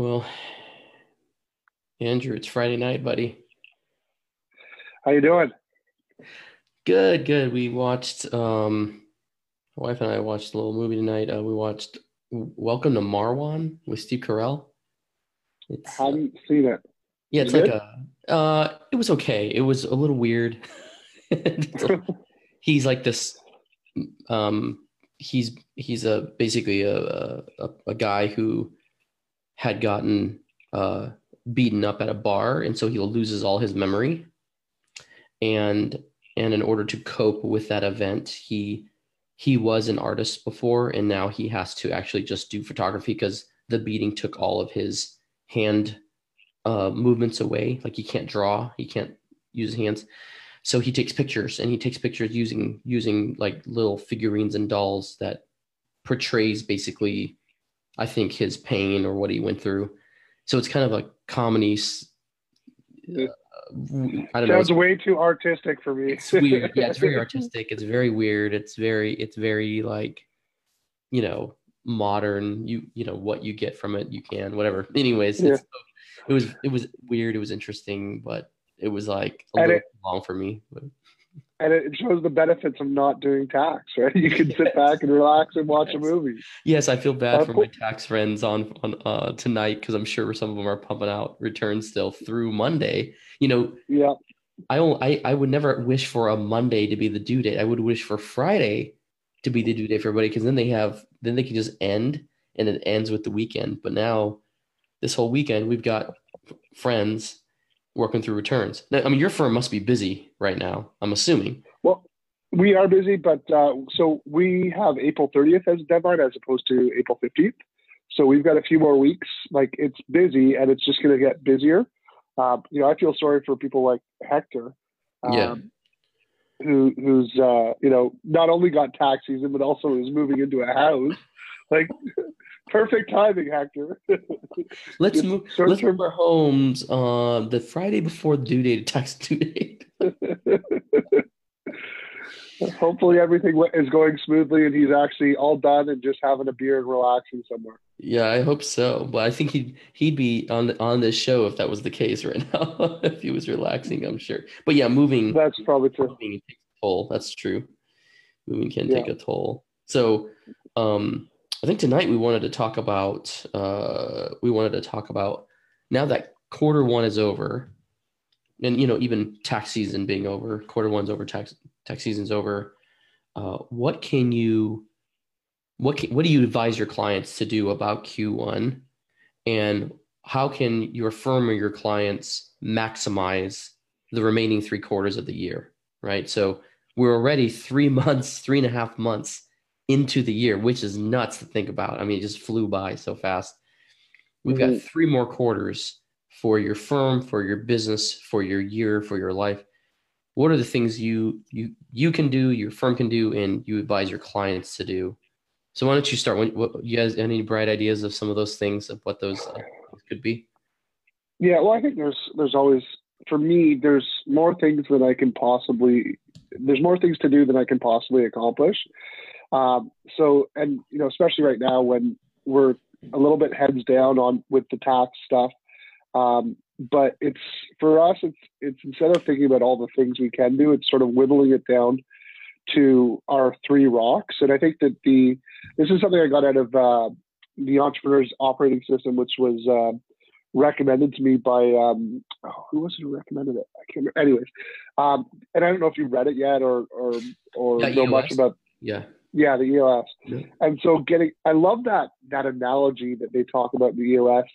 Well, Andrew, it's Friday night, buddy. How you doing? Good, good. We watched. Um, my wife and I watched a little movie tonight. Uh, we watched Welcome to Marwen with Steve Carell. It's, I Haven't seen it. Yeah, it's like a. Uh, it was okay. It was a little weird. he's like this. Um, he's he's a basically a a, a guy who had gotten uh, beaten up at a bar, and so he loses all his memory. And and in order to cope with that event, he he was an artist before, and now he has to actually just do photography because the beating took all of his hand uh, movements away. Like he can't draw, he can't use his hands, so he takes pictures, and he takes pictures using using like little figurines and dolls that portrays basically, I think his pain or what he went through. So it's kind of a comedy. Uh, I don't Sounds know. way too artistic for me. it's weird. Yeah, it's very artistic. It's very weird. It's very, it's very like, you know, modern. You, you know, what you get from it, you can, whatever. Anyways, yeah. it was, it was weird. It was interesting, but it was like a and little it, long for me. But and it shows the benefits of not doing tax, right? You can sit back and relax and watch yes. a movie. Yes, I feel bad for my tax friends on on uh, tonight because I'm sure some of them are pumping out returns still through Monday. You know, yeah. I. I I would never wish for a Monday to be the due date. I would wish for Friday to be the due date for everybody because then they have then they can just end and it ends with the weekend. But now, this whole weekend we've got friends working through returns. I mean, your firm must be busy right now. I'm assuming. Well, we are busy, but uh, so we have April 30th as a deadline as opposed to April 15th. So we've got a few more weeks. Like it's busy, and it's just going to get busier. Uh, you know, I feel sorry for people like Hector. Um, yeah. Who, who's uh, you know not only got tax season but also is moving into a house like perfect timing, Hector. let's move. Let's move our homes on uh, the Friday before the due date, tax due date. Hopefully, everything is going smoothly, and he's actually all done and just having a beer and relaxing somewhere. Yeah, I hope so. But I think he'd he'd be on on this show if that was the case right now. if he was relaxing, I'm sure. But yeah, moving. That's probably true. Moving takes a toll. That's true. Moving can yeah. take a toll. So, um, I think tonight we wanted to talk about uh, we wanted to talk about now that quarter one is over, and you know even tax season being over, quarter one's over, tax tax season's over. Uh, what can you what can, what do you advise your clients to do about Q1, and how can your firm or your clients maximize the remaining three quarters of the year? Right, so we're already three months, three and a half months into the year, which is nuts to think about. I mean, it just flew by so fast. We've mm-hmm. got three more quarters for your firm, for your business, for your year, for your life. What are the things you you you can do, your firm can do, and you advise your clients to do? So why don't you start? When, what, you guys any bright ideas of some of those things of what those uh, could be? Yeah, well, I think there's there's always for me there's more things that I can possibly there's more things to do than I can possibly accomplish. Um, so, and you know, especially right now when we're a little bit heads down on with the tax stuff, um, but it's for us, it's it's instead of thinking about all the things we can do, it's sort of whittling it down to our three rocks. And I think that the this is something I got out of uh, the entrepreneur's operating system, which was uh, recommended to me by um, oh, who was it who recommended it? I can't remember. Anyways, um, and I don't know if you read it yet or or or know much about. Yeah. Yeah, the EOS. Yeah. And so getting, I love that that analogy that they talk about the EOS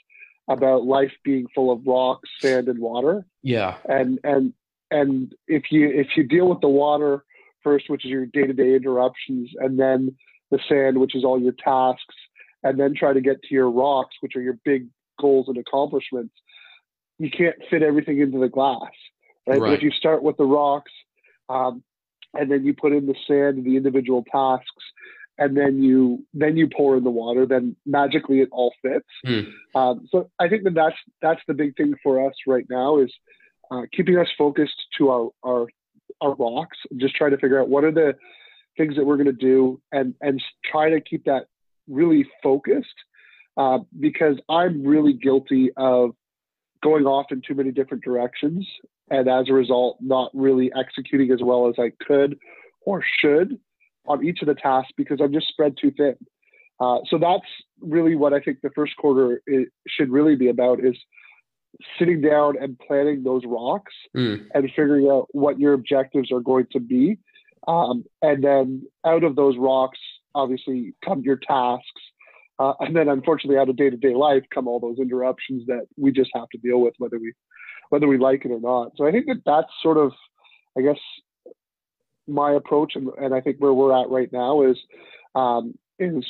about life being full of rocks, sand, and water. Yeah. And and and if you if you deal with the water first, which is your day to day interruptions, and then the sand, which is all your tasks, and then try to get to your rocks, which are your big goals and accomplishments, you can't fit everything into the glass. Right. right. If you start with the rocks, um, and then you put in the sand and the individual tasks and then you then you pour in the water then magically it all fits mm. um, so i think that that's that's the big thing for us right now is uh, keeping us focused to our our our rocks just trying to figure out what are the things that we're going to do and and try to keep that really focused uh, because I'm really guilty of going off in too many different directions, and as a result, not really executing as well as I could or should on each of the tasks because I'm just spread too thin. Uh, so that's really what I think the first quarter is, should really be about is sitting down and planning those rocks mm. and figuring out what your objectives are going to be. Um, and then out of those rocks, obviously, come your tasks. Uh, and then, unfortunately, out of day-to-day life come all those interruptions that we just have to deal with, whether we whether we like it or not. So I think that that's sort of, I guess, my approach, and, and I think where we're at right now is um, is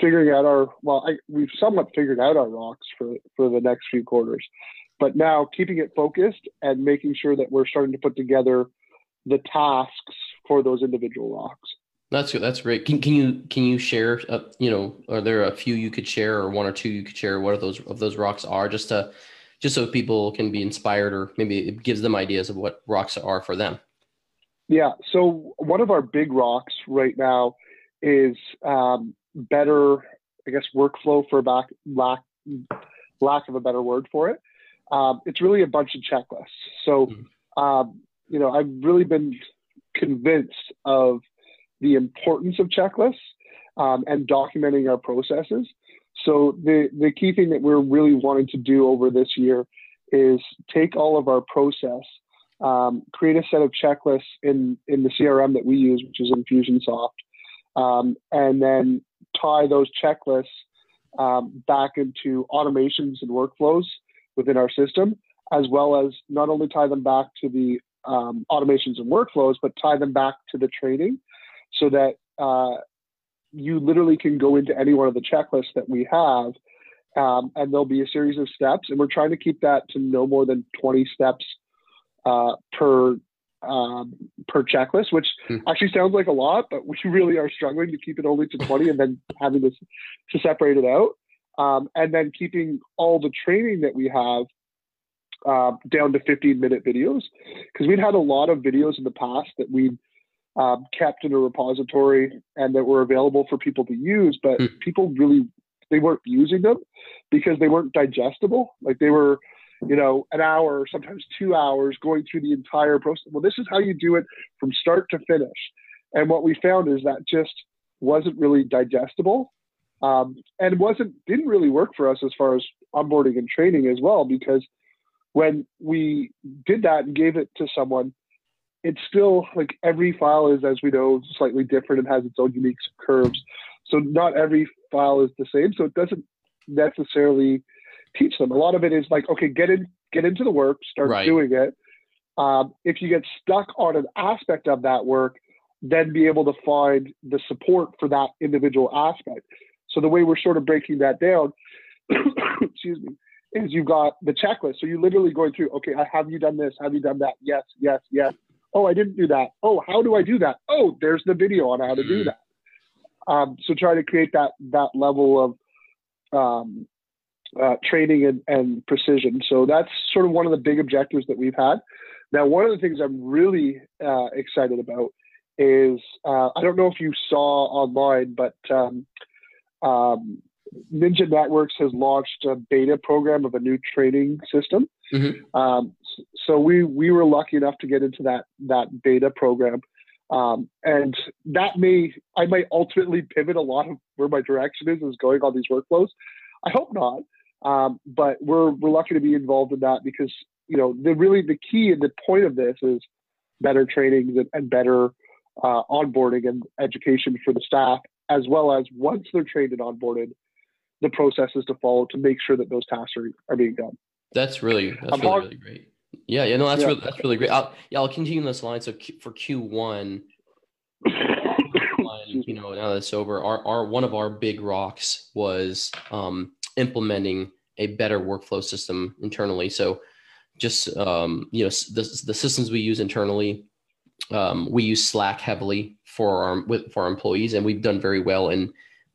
figuring out our well, I, we've somewhat figured out our rocks for for the next few quarters, but now keeping it focused and making sure that we're starting to put together the tasks for those individual rocks. That's good. that's great. Can can you can you share? Uh, you know, are there a few you could share, or one or two you could share? What are those of those rocks are, just to just so people can be inspired, or maybe it gives them ideas of what rocks are for them. Yeah. So one of our big rocks right now is um, better, I guess, workflow for back, lack lack of a better word for it. Um, it's really a bunch of checklists. So, mm-hmm. um, you know, I've really been convinced of the importance of checklists um, and documenting our processes. So the the key thing that we're really wanting to do over this year is take all of our process, um, create a set of checklists in in the CRM that we use, which is Infusionsoft, um, and then tie those checklists um, back into automations and workflows within our system, as well as not only tie them back to the um, automations and workflows, but tie them back to the training so that uh, you literally can go into any one of the checklists that we have um, and there'll be a series of steps and we're trying to keep that to no more than 20 steps uh, per um, per checklist, which hmm. actually sounds like a lot, but we really are struggling to keep it only to 20 and then having this to separate it out. Um, and then keeping all the training that we have uh, down to 15 minute videos because we'd had a lot of videos in the past that we um, kept in a repository and that were available for people to use, but hmm. people really they weren't using them because they weren't digestible. Like they were you know, an hour or sometimes two hours going through the entire process. Well, this is how you do it from start to finish. And what we found is that just wasn't really digestible. Um, and wasn't didn't really work for us as far as onboarding and training as well because when we did that and gave it to someone it's still like every file is as we know slightly different and has its own unique curves so not every file is the same so it doesn't necessarily teach them. A lot of it is like, okay, get in, get into the work, start right. doing it. Um, if you get stuck on an aspect of that work, then be able to find the support for that individual aspect. So the way we're sort of breaking that down, excuse me, is you've got the checklist. So you're literally going through, okay, have you done this? Have you done that? Yes, yes, yes. Oh, I didn't do that. Oh, how do I do that? Oh, there's the video on how to do mm-hmm. that. Um, so try to create that that level of um, uh, training and, and precision. So that's sort of one of the big objectives that we've had. Now, one of the things I'm really uh, excited about is uh, I don't know if you saw online, but um, um, Ninja Networks has launched a beta program of a new training system. Mm-hmm. Um, so we we were lucky enough to get into that that beta program, um, and that may I might ultimately pivot a lot of where my direction is is going on these workflows. I hope not, um, but we're we're lucky to be involved in that because you know the really the key and the point of this is better training and, and better uh, onboarding and education for the staff, as well as once they're trained and onboarded, the processes to follow to make sure that those tasks are, are being done. That's really that's really, really great. Yeah, yeah, no, that's yeah. really that's really great. I'll yeah, I'll continue this line. So Q, for Q one, you know, now that's over, our our one of our big rocks was um implementing a better workflow system internally. So just um, you know the, the systems we use internally, um, we use Slack heavily for our with, for our employees, and we've done very well in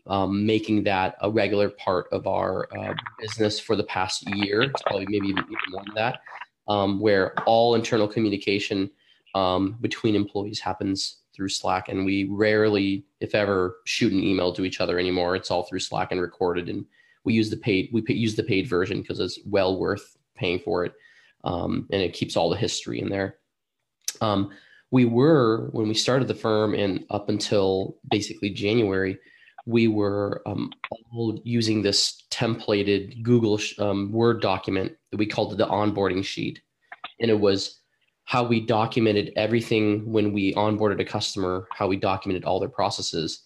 um, making that a regular part of our uh, business for the past year. Probably maybe even, even more than that, um, where all internal communication um, between employees happens through Slack, and we rarely, if ever, shoot an email to each other anymore. It's all through Slack and recorded, and we use the paid we use the paid version because it's well worth paying for it, um, and it keeps all the history in there. Um, we were when we started the firm and up until basically January, we were um, all using this templated Google um, Word document that we called the onboarding sheet, and it was how we documented everything when we onboarded a customer, how we documented all their processes.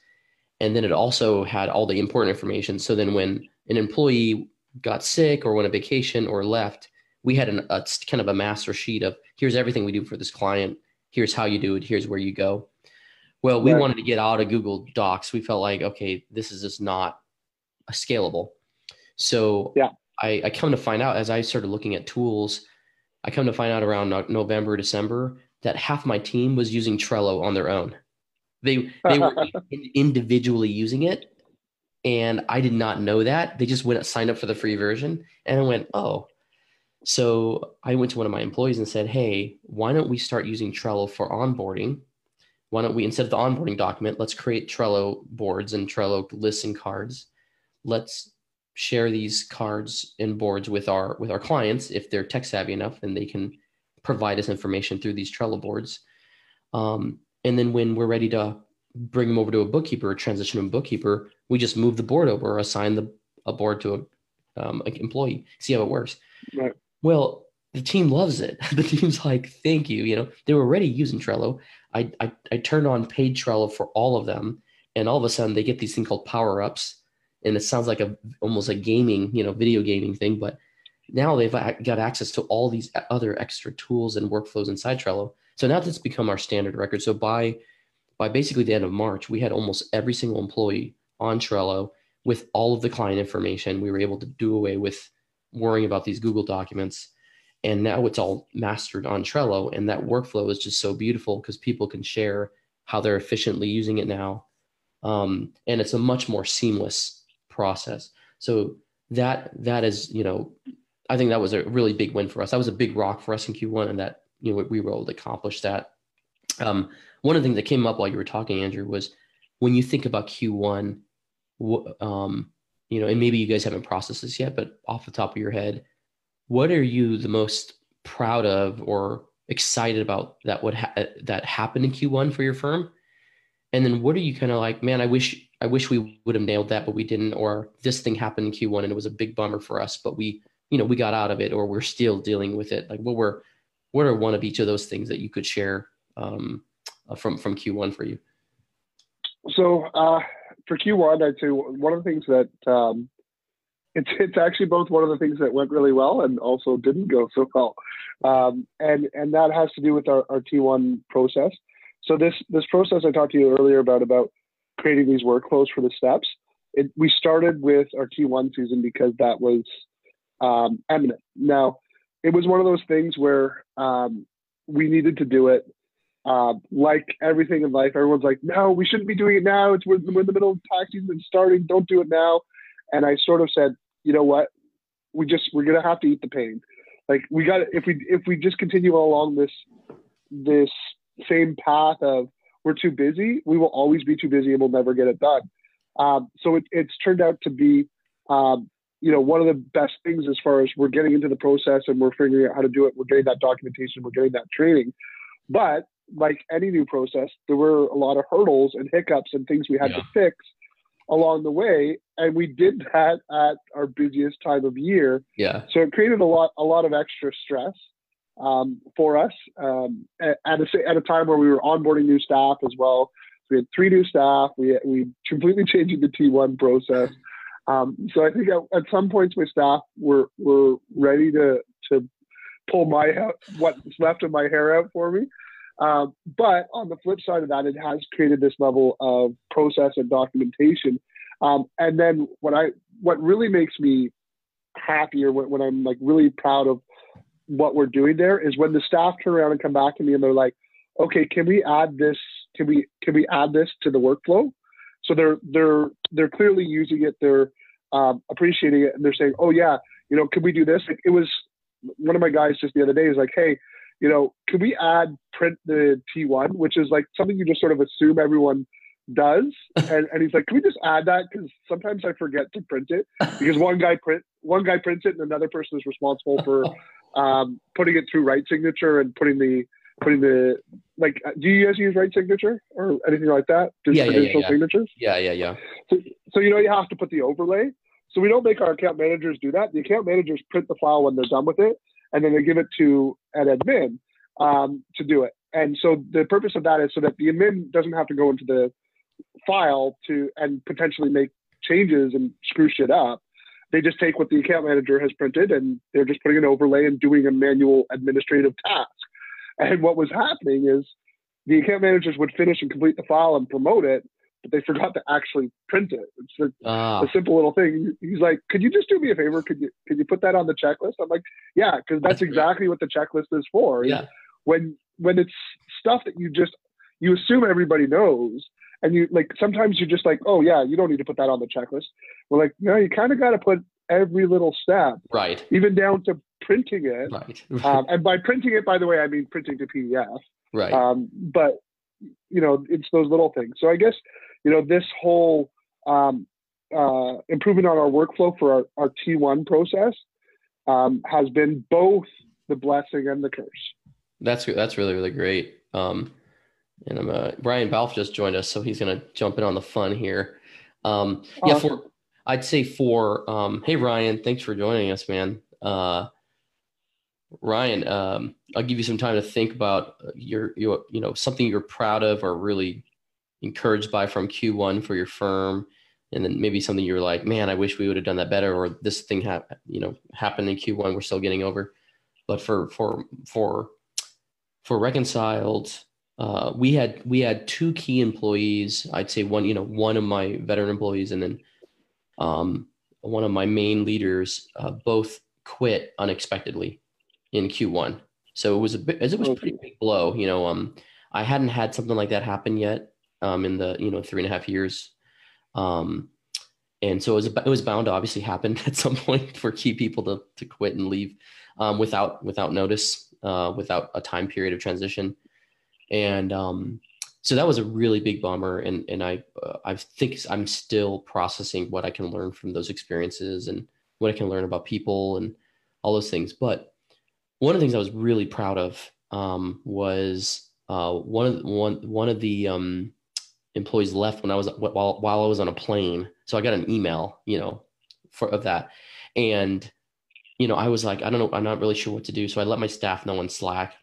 And then it also had all the important information. So then when an employee got sick or went on vacation or left, we had an, a kind of a master sheet of here's everything we do for this client. Here's how you do it. Here's where you go. Well, we right. wanted to get out of Google Docs. We felt like, okay, this is just not scalable. So yeah. I, I come to find out as I started looking at tools, I come to find out around November, December that half my team was using Trello on their own. They they were individually using it, and I did not know that. They just went signed up for the free version, and I went, oh. So I went to one of my employees and said, hey, why don't we start using Trello for onboarding? Why don't we instead of the onboarding document, let's create Trello boards and Trello lists and cards. Let's share these cards and boards with our with our clients if they're tech savvy enough and they can provide us information through these Trello boards. Um, and then when we're ready to bring them over to a bookkeeper transition to a bookkeeper, we just move the board over or assign the a board to a um, an employee, see how it works. Right. Well, the team loves it. The team's like, thank you. You know, they were already using Trello. I, I, I turned on paid Trello for all of them. And all of a sudden they get these thing called power ups and it sounds like a almost a gaming, you know, video gaming thing, but now they've got access to all these other extra tools and workflows inside Trello. So now that's become our standard record. So by by basically the end of March, we had almost every single employee on Trello with all of the client information. We were able to do away with worrying about these Google documents. And now it's all mastered on Trello. And that workflow is just so beautiful because people can share how they're efficiently using it now. Um, and it's a much more seamless process. So that that is, you know, I think that was a really big win for us. That was a big rock for us in Q1, and that you know we were able to accomplish that. Um, one of the things that came up while you were talking, Andrew, was when you think about Q1, um, you know, and maybe you guys haven't processed this yet, but off the top of your head, what are you the most proud of or excited about that would ha- that happened in Q1 for your firm? And then what are you kind of like, man, I wish I wish we would have nailed that, but we didn't, or this thing happened in Q1 and it was a big bummer for us, but we, you know, we got out of it or we're still dealing with it. Like what were, what are one of each of those things that you could share um, uh, from, from Q1 for you? So uh, for Q1, I'd say one of the things that um, it's, it's actually both one of the things that went really well and also didn't go so well. Um, and, and that has to do with our, our T1 process. So this, this process I talked to you earlier about, about creating these workflows for the steps. It, we started with our T1 season because that was um, eminent. Now, it was one of those things where um, we needed to do it. Uh, like everything in life, everyone's like, no, we shouldn't be doing it now. It's we're, we're in the middle of tax season starting. Don't do it now. And I sort of said, you know what? We just we're gonna have to eat the pain. Like we got if we if we just continue along this this same path of we're too busy, we will always be too busy and we'll never get it done. Um, so it, it's turned out to be, um, you know, one of the best things as far as we're getting into the process and we're figuring out how to do it. We're getting that documentation, we're getting that training. But like any new process, there were a lot of hurdles and hiccups and things we had yeah. to fix along the way and we did that at our busiest time of year yeah so it created a lot a lot of extra stress um, for us um, at, a, at a time where we were onboarding new staff as well. So we had three new staff. We we completely changing the T1 process. Um, so I think at, at, some points my staff were were ready to to pull my what's left of my hair out for me. Um, but on the flip side of that, it has created this level of process and documentation. Um, and then what I what really makes me happier when, when I'm like really proud of what we're doing there is when the staff turn around and come back to me and they're like, okay, can we add this? Can we can we add this to the workflow? So they're they're they're clearly using it. They're um, appreciating it, and they're saying, oh yeah, you know, can we do this? It was one of my guys just the other day is like, hey, you know, can we add print the T1, which is like something you just sort of assume everyone does, and, and he's like, "Can we just add that? Because sometimes I forget to print it because one guy print one guy prints it, and another person is responsible for um, putting it through RightSignature and putting the putting the like. Do you guys use RightSignature or anything like that? Just yeah, yeah, digital yeah, yeah. signatures. Yeah, yeah, yeah. So, so you know you have to put the overlay. So we don't make our account managers do that. The account managers print the file when they're done with it, and then they give it to an admin um, to do it. And so the purpose of that is so that the admin doesn't have to go into the file to and potentially make changes and screw shit up. They just take what the account manager has printed and they're just putting an overlay and doing a manual administrative task. And what was happening is the account managers would finish and complete the file and promote it, but they forgot to actually print it. It's a, ah. a, simple little thing. He's like, "Could you just do me a favor? Could you could you put that on the checklist?" I'm like, "Yeah, because that's, that's, exactly great. what the checklist is for. Yeah. When when it's stuff that you just you assume everybody knows, and you like sometimes you're just like, oh yeah, you don't need to put that on the checklist. We're like, no, you kind of got to put every little step, right? Even down to printing it. Right. um, and by printing it, by the way, I mean printing to PDF. Right. Um, but you know, it's those little things. So I guess you know this whole um, uh, improvement on our workflow for our, our T1 process um, has been both the blessing and the curse. That's that's really really great. Um, and I'm uh, Ryan Balf just joined us, so he's gonna jump in on the fun here. Um, yeah, for I'd say for um, hey Ryan, thanks for joining us, man. Uh, Ryan, um, I'll give you some time to think about your your you know something you're proud of or really encouraged by from Q1 for your firm, and then maybe something you're like, man, I wish we would have done that better, or this thing happened, you know happened in Q1, we're still getting over. But for for for for reconciled uh, we had we had two key employees. I'd say one, you know, one of my veteran employees, and then um, one of my main leaders. Uh, both quit unexpectedly in Q1. So it was a bit, it was a pretty big blow. You know, um, I hadn't had something like that happen yet um, in the you know three and a half years. Um, and so it was, it was bound to obviously happen at some point for key people to, to quit and leave um, without without notice, uh, without a time period of transition. And um, so that was a really big bummer. And and i uh, i think i'm still processing what i can learn from those experiences and what i can learn about people and all those things. But one of the things i was really proud of um, was uh, one of one one of the um, employees left when i was while while i was on a plane. So i got an email you know for of that. And you know i was like i don't know i'm not really sure what to do. So i let my staff know on slack.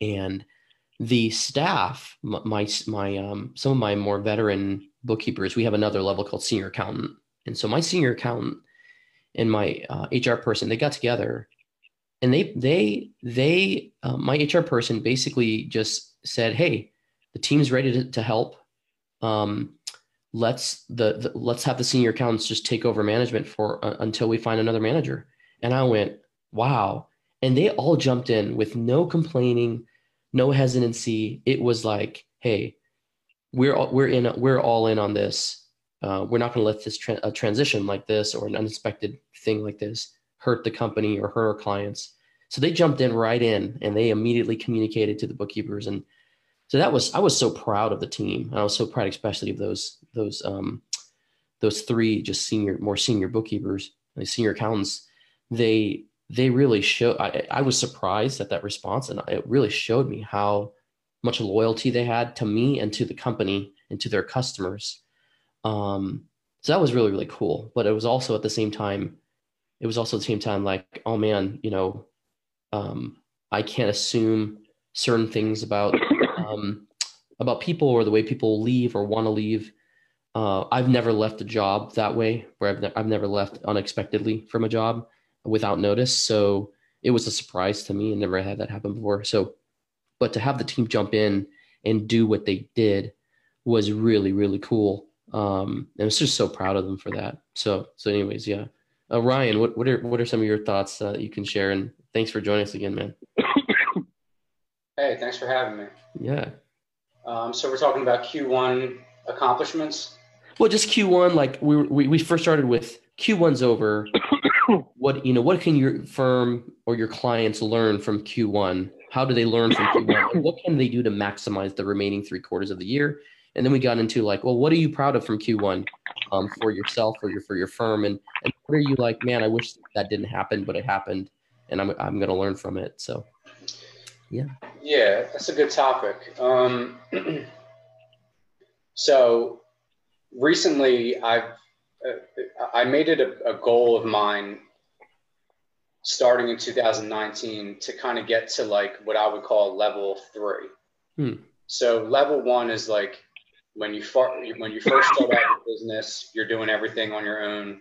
And the staff, my my um, some of my more veteran bookkeepers, we have another level called senior accountant, and so my senior accountant and my uh, HR person, they got together, and they they they uh, my HR person basically just said, "Hey, the team's ready to, to help. Um, let's the, the, let's have the senior accountants just take over management for uh, until we find another manager." And I went, "Wow!" And they all jumped in with no complaining no hesitancy. It was like, hey, we're all, we're in we're all in on this. Uh, we're not going to let this tra- a transition like this or an unexpected thing like this hurt the company or hurt our clients. So they jumped in right in and they immediately communicated to the bookkeepers and so that was I was so proud of the team. I was so proud, especially of those those um, those three just senior more senior bookkeepers, senior accountants. They they really show I, I was surprised at that response and it really showed me how much loyalty they had to me and to the company and to their customers um, so that was really really cool but it was also at the same time it was also at the same time like oh man you know um, i can't assume certain things about um, about people or the way people leave or want to leave uh, i've never left a job that way where I've, ne- I've never left unexpectedly from a job without notice. So it was a surprise to me and never had that happen before. So, but to have the team jump in and do what they did was really, really cool. Um, and I was just so proud of them for that. So, so anyways, yeah. Uh, Ryan, what, what are, what are some of your thoughts uh, you can share? And thanks for joining us again, man. Hey, thanks for having me. Yeah. Um, so we're talking about Q1 accomplishments. Well, just Q1, like we, we, we first started with Q1's over. what you know what can your firm or your clients learn from q1 how do they learn from q1 what can they do to maximize the remaining three quarters of the year and then we got into like, well, what are you proud of from Q1 um, for yourself or your for your firm, and and what are you like, man? I wish that didn't happen, but it happened, and I'm I'm gonna learn from it. So, yeah. Yeah, that's a good topic. Um, so recently, I've uh, I made it a, a goal of mine starting in 2019 to kind of get to like what I would call level three. Hmm. So level one is like when you far, when you first start out your business, you're doing everything on your own,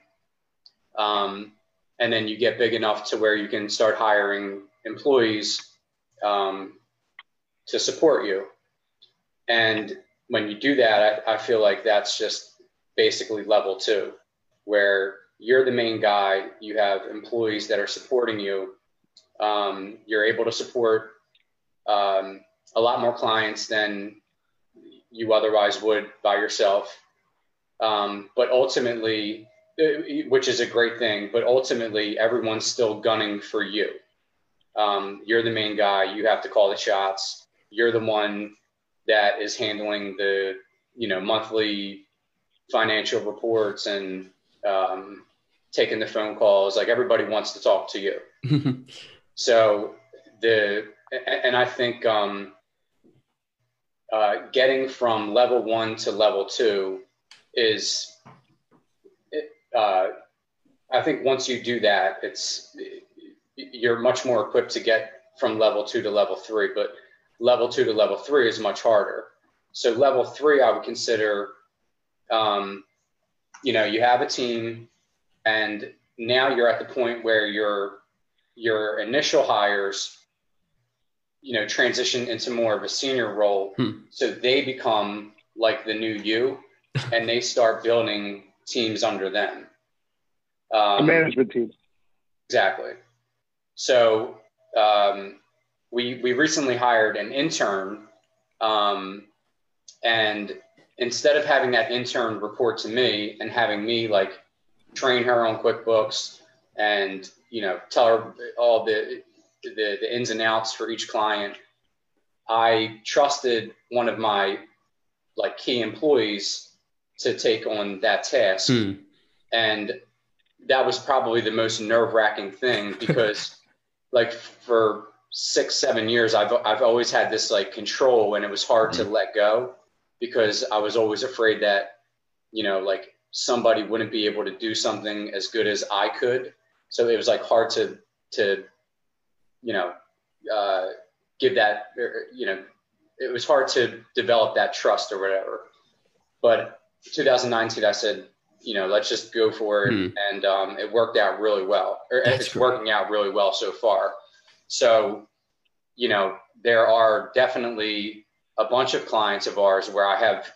um, and then you get big enough to where you can start hiring employees um, to support you. And when you do that, I, I feel like that's just basically level two, where you're the main guy, you have employees that are supporting you, um, you're able to support um, a lot more clients than you otherwise would by yourself. Um, but ultimately, uh, which is a great thing, but ultimately, everyone's still gunning for you. Um, you're the main guy. You have to call the shots. You're the one that is handling the, you know, monthly financial reports and um, taking the phone calls. Like everybody wants to talk to you. so the, and I think um, uh, getting from level one to level two is, uh, I think once you do that, it's you're much more equipped to get from level two to level three. But level two to level three is much harder. So level three, I would consider, um, you know, you have a team, and now you're at the point where your your initial hires you know transition into more of a senior role hmm. so they become like the new you and they start building teams under them um, a management team exactly so um, we we recently hired an intern um, and instead of having that intern report to me and having me like train her on quickbooks and you know tell her all the the, the ins and outs for each client, I trusted one of my like key employees to take on that task. Hmm. And that was probably the most nerve wracking thing because like for six, seven years, I've, I've always had this like control and it was hard hmm. to let go because I was always afraid that, you know, like somebody wouldn't be able to do something as good as I could. So it was like hard to, to you know, uh, give that, er, you know, it was hard to develop that trust or whatever. But 2019, I said, you know, let's just go for it. Hmm. And um, it worked out really well. Or That's it's working out really well so far. So, you know, there are definitely a bunch of clients of ours where I have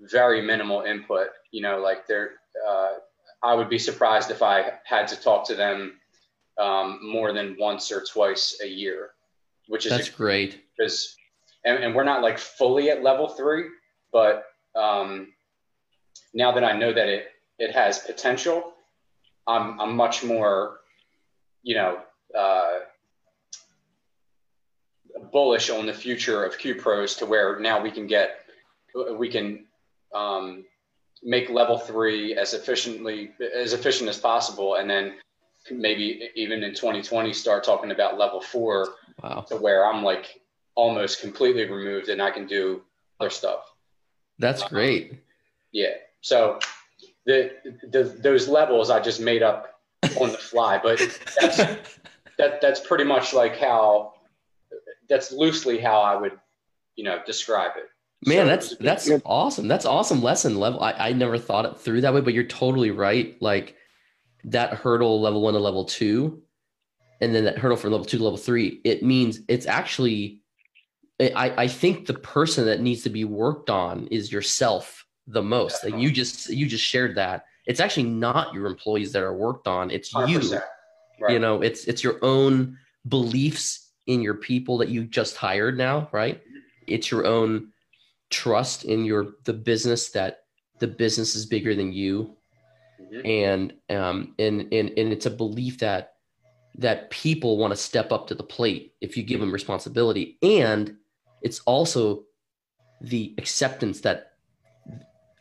very minimal input. You know, like there, uh, I would be surprised if I had to talk to them um, more than once or twice a year, which is that's a, great. Because and, and, we're not like fully at level three, but um, now that I know that it it has potential, I'm I'm much more, you know, uh, bullish on the future of Q Pros to where now we can get we can um, make level three as efficiently as efficient as possible, and then maybe even in 2020 start talking about level four wow. to where I'm like almost completely removed and I can do other stuff. That's um, great. Yeah. So the, the those levels I just made up on the fly, but that's that that's pretty much like how that's loosely how I would you know describe it. Man, so that's that's awesome. That's awesome lesson level. I, I never thought it through that way, but you're totally right. Like that hurdle level one to level two, and then that hurdle from level two to level three, it means it's actually, I, I think the person that needs to be worked on is yourself the most. Like you just you just shared that. It's actually not your employees that are worked on. It's you. Right. You know, it's it's your own beliefs in your people that you just hired now, right? It's your own trust in your the business that the business is bigger than you mm-hmm. and um, and and and it's a belief that that people want to step up to the plate if you give them responsibility, and it's also the acceptance that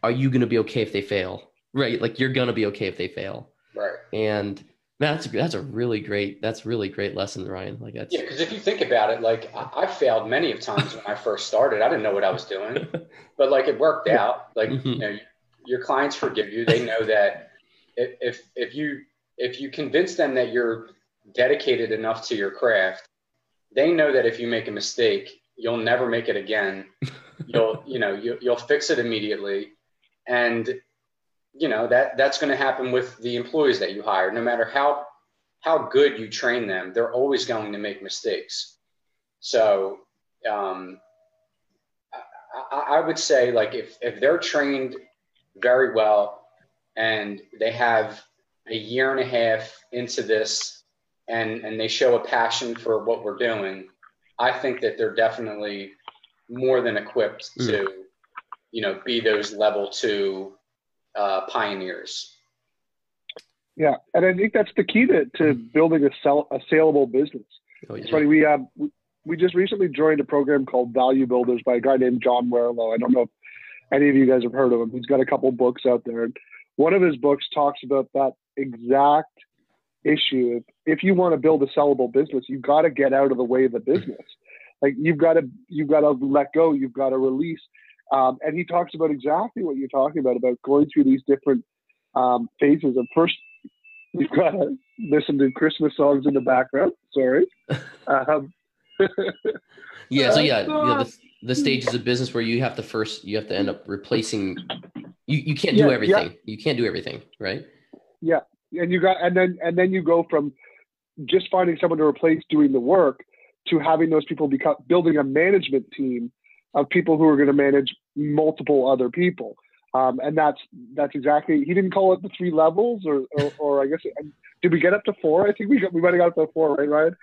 are you going to be okay if they fail? Right like you're going to be okay if they fail. Right. And that's that's a really great that's really great lesson ryan. Like that's yeah because if you think about it like I, I, failed many of times when i first started. I didn't know what i was doing. But like it worked out. Like mm-hmm. you know your clients forgive you. They know that if if you if you convince them that you're dedicated enough to your craft they know that if you make a mistake you'll never make it again. You'll you know you, you'll fix it immediately and you know that that's going to happen with the employees that you hire no matter how how good you train them they're always going to make mistakes so um, I, I would say like if if they're trained very well and they have a year and a half into this and and they show a passion for what we're doing i think that they're definitely more than equipped mm. to you know be those level two uh, pioneers. Yeah, and I think that's the key to, to building a sell a saleable business. Oh, yeah. It's funny we um we, we just recently joined a program called Value Builders by a guy named John Warrillow. I don't know if any of you guys have heard of him. He's got a couple books out there, and one of his books talks about that exact issue. If, if you want to build a sellable business, you've got to get out of the way of the business. Like you've got to you've got to let go. You've got to release. Um, and he talks about exactly what you're talking about, about going through these different um, phases. Of first, you've got to listen to Christmas songs in the background. Sorry. Um, yeah. So yeah, the, the is a business where you have to first, you have to end up replacing. You you can't do yeah, everything. Yeah. You can't do everything, right? Yeah, and you got, and then and then you go from just finding someone to replace doing the work to having those people become building a management team of people who are going to manage multiple other people. Um, and that's that's exactly he didn't call it the three levels or or, or I guess did we get up to four? I think we got, we might have got up to four, right, Ryan?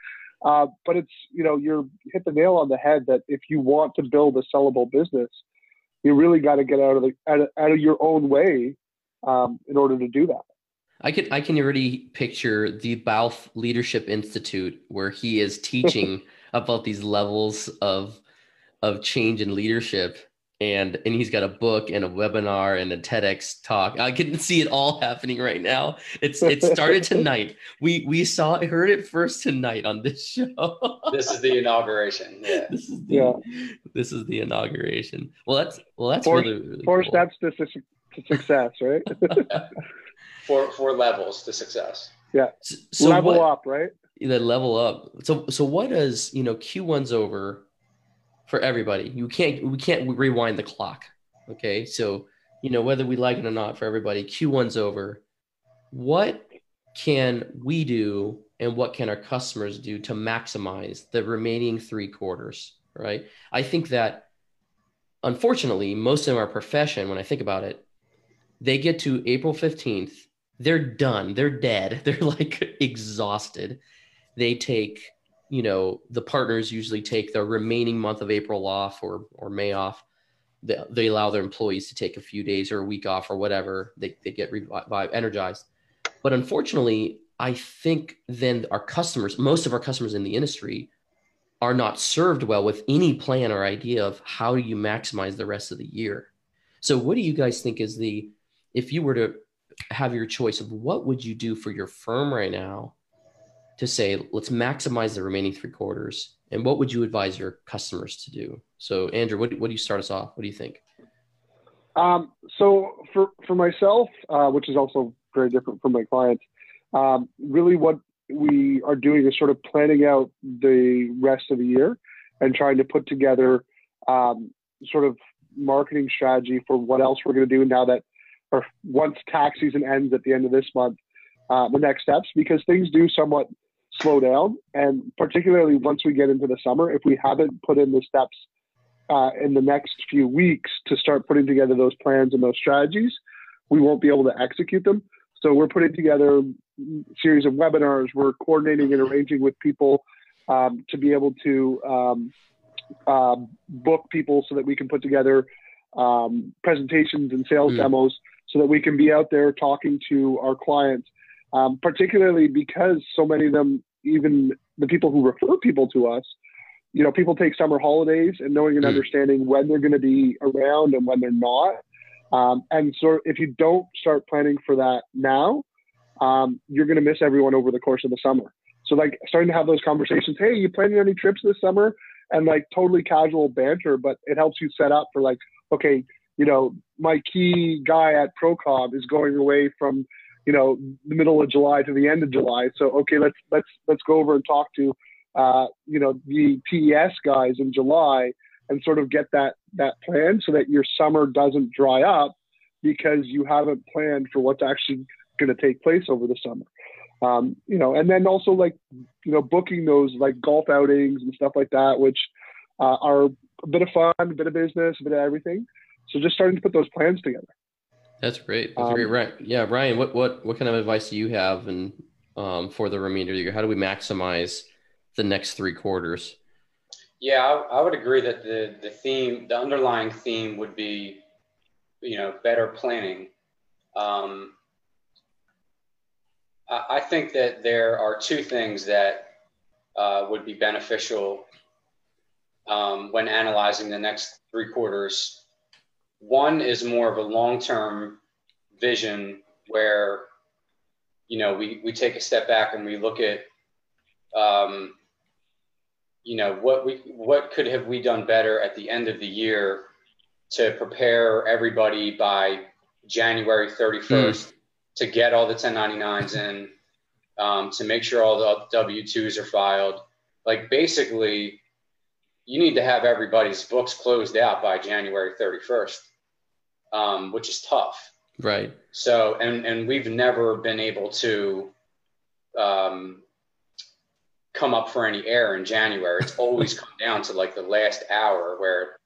Uh, but it's you know you're hit the nail on the head that if you want to build a sellable business, you really got to get out of the out of, out of your own way um, in order to do that. I can I can already picture the Balf Leadership Institute where he is teaching about these levels of of change in leadership and and he's got a book and a webinar and a TEDx talk. I can see it all happening right now. It's it started tonight. We we saw heard it first tonight on this show. this is the inauguration. Yeah. This is the, yeah. This is the inauguration. Well, that's well that's four, really, really four cool. steps to, to success, right? four four levels to success. Yeah. So, so level what, up, right? The level up. So so what does you know Q1's over for everybody. You can't we can't rewind the clock. Okay, so you know whether we like it or not for everybody, Q1's over. What can we do and what can our customers do to maximize the remaining three quarters? Right. I think that unfortunately, most of our profession, when I think about it, they get to April 15th, they're done, they're dead, they're like exhausted. They take you know the partners usually take the remaining month of april off or or may off. They, they allow their employees to take a few days or a week off or whatever. They, they get revived energized. But unfortunately i think then our customers most of our customers in the industry are not served well with any plan or idea of how do you maximize the rest of the year. So what do you guys think is the if you were to have your choice of what would you do for your firm right now to say, let's maximize the remaining three quarters? And what would you advise your customers to do? So, Andrew, what, what do you start us off? What do you think? Um, so, for, for myself, uh, which is also very different from my clients, um, really what we are doing is sort of planning out the rest of the year and trying to put together um, sort of marketing strategy for what else we're going to do now that or once tax season ends at the end of this month uh, the next steps because things do somewhat slow down. And particularly once we get into the summer, if we haven't put in the steps uh, in the next few weeks to start putting together those plans and those strategies, we won't be able to execute them. So we're putting together a series of webinars. We're coordinating and arranging with people um, to be able to um, uh, book people so that we can put together um, presentations and sales mm. demos so that we can be out there talking to our clients um, particularly because so many of them, even the people who refer people to us, you know, people take summer holidays and knowing and mm. understanding when they're going to be around and when they're not. Um, and so if you don't start planning for that now, um, you're going to miss everyone over the course of the summer. So like starting to have those conversations, hey, you planning any trips this summer? And like totally casual banter, but it helps you set up for like, okay, you know, my key guy at Procom is going away from, you know, the middle of July to the end of July. So okay, let's let's let's go over and talk to, uh, you know, the TES guys in July and sort of get that that plan so that your summer doesn't dry up because you haven't planned for what's actually going to take place over the summer. Um, you know, and then also like, you know, booking those like golf outings and stuff like that, which uh, are a bit of fun, a bit of business, a bit of everything. So just starting to put those plans together. That's great. That's um, great. Right. Yeah, Brian, what what what kind of advice do you have and um, for the remainder of the year? How do we maximize the next three quarters? Yeah, I, I would agree that the the theme, the underlying theme, would be, you know, better planning. Um, I think that there are two things that uh, would be beneficial um, when analyzing the next three quarters. One is more of a long-term vision where, you know, we, we take a step back and we look at, um, you know, what we what could have we done better at the end of the year to prepare everybody by January 31st mm to get all the 1099s in, um, to make sure all the W 2s are filed. Like basically, you need to have everybody's books closed out by January 31st, um, which is tough. Right. So, and, and we've never been able to um, come up for any air in January. It's always come down to like the last hour where,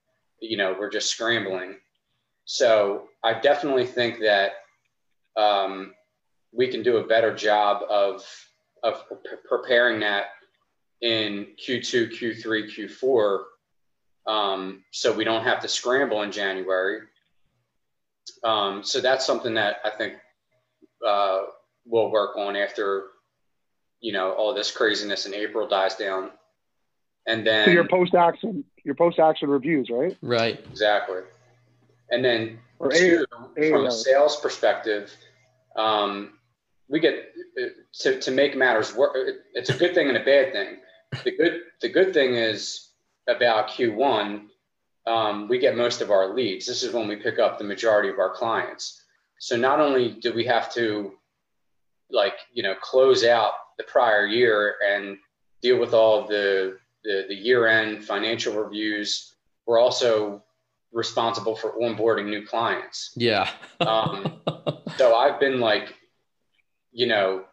you know, we're just scrambling. So I definitely think that um, we can do a better job of of preparing that in Q2, Q3, Q4, um, so we don't have to scramble in January. Um, so that's something that I think uh, we'll work on after you know all this craziness in April dies down, and then so your post action your post action reviews, right? Right. Exactly. And then or two, a, from a sales perspective, um, we get to, to make matters work. It's a good thing and a bad thing. The good the good thing is about Q1, um, we get most of our leads. This is when we pick up the majority of our clients. So not only do we have to like you know close out the prior year and deal with all the the, the year end financial reviews, we're also responsible for onboarding new clients. Yeah. um, so I've been like, you know,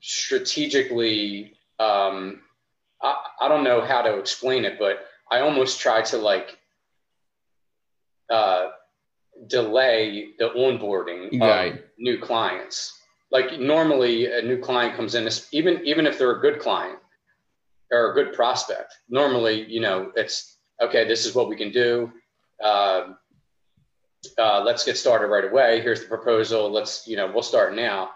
strategically, um, I, I don't know how to explain it, but I almost try to like uh, delay the onboarding right. of new clients. Like normally, a new client comes in, even even if they're a good client or a good prospect. Normally, you know, it's okay. This is what we can do uh, uh, let's get started right away. Here's the proposal. Let's, you know, we'll start now.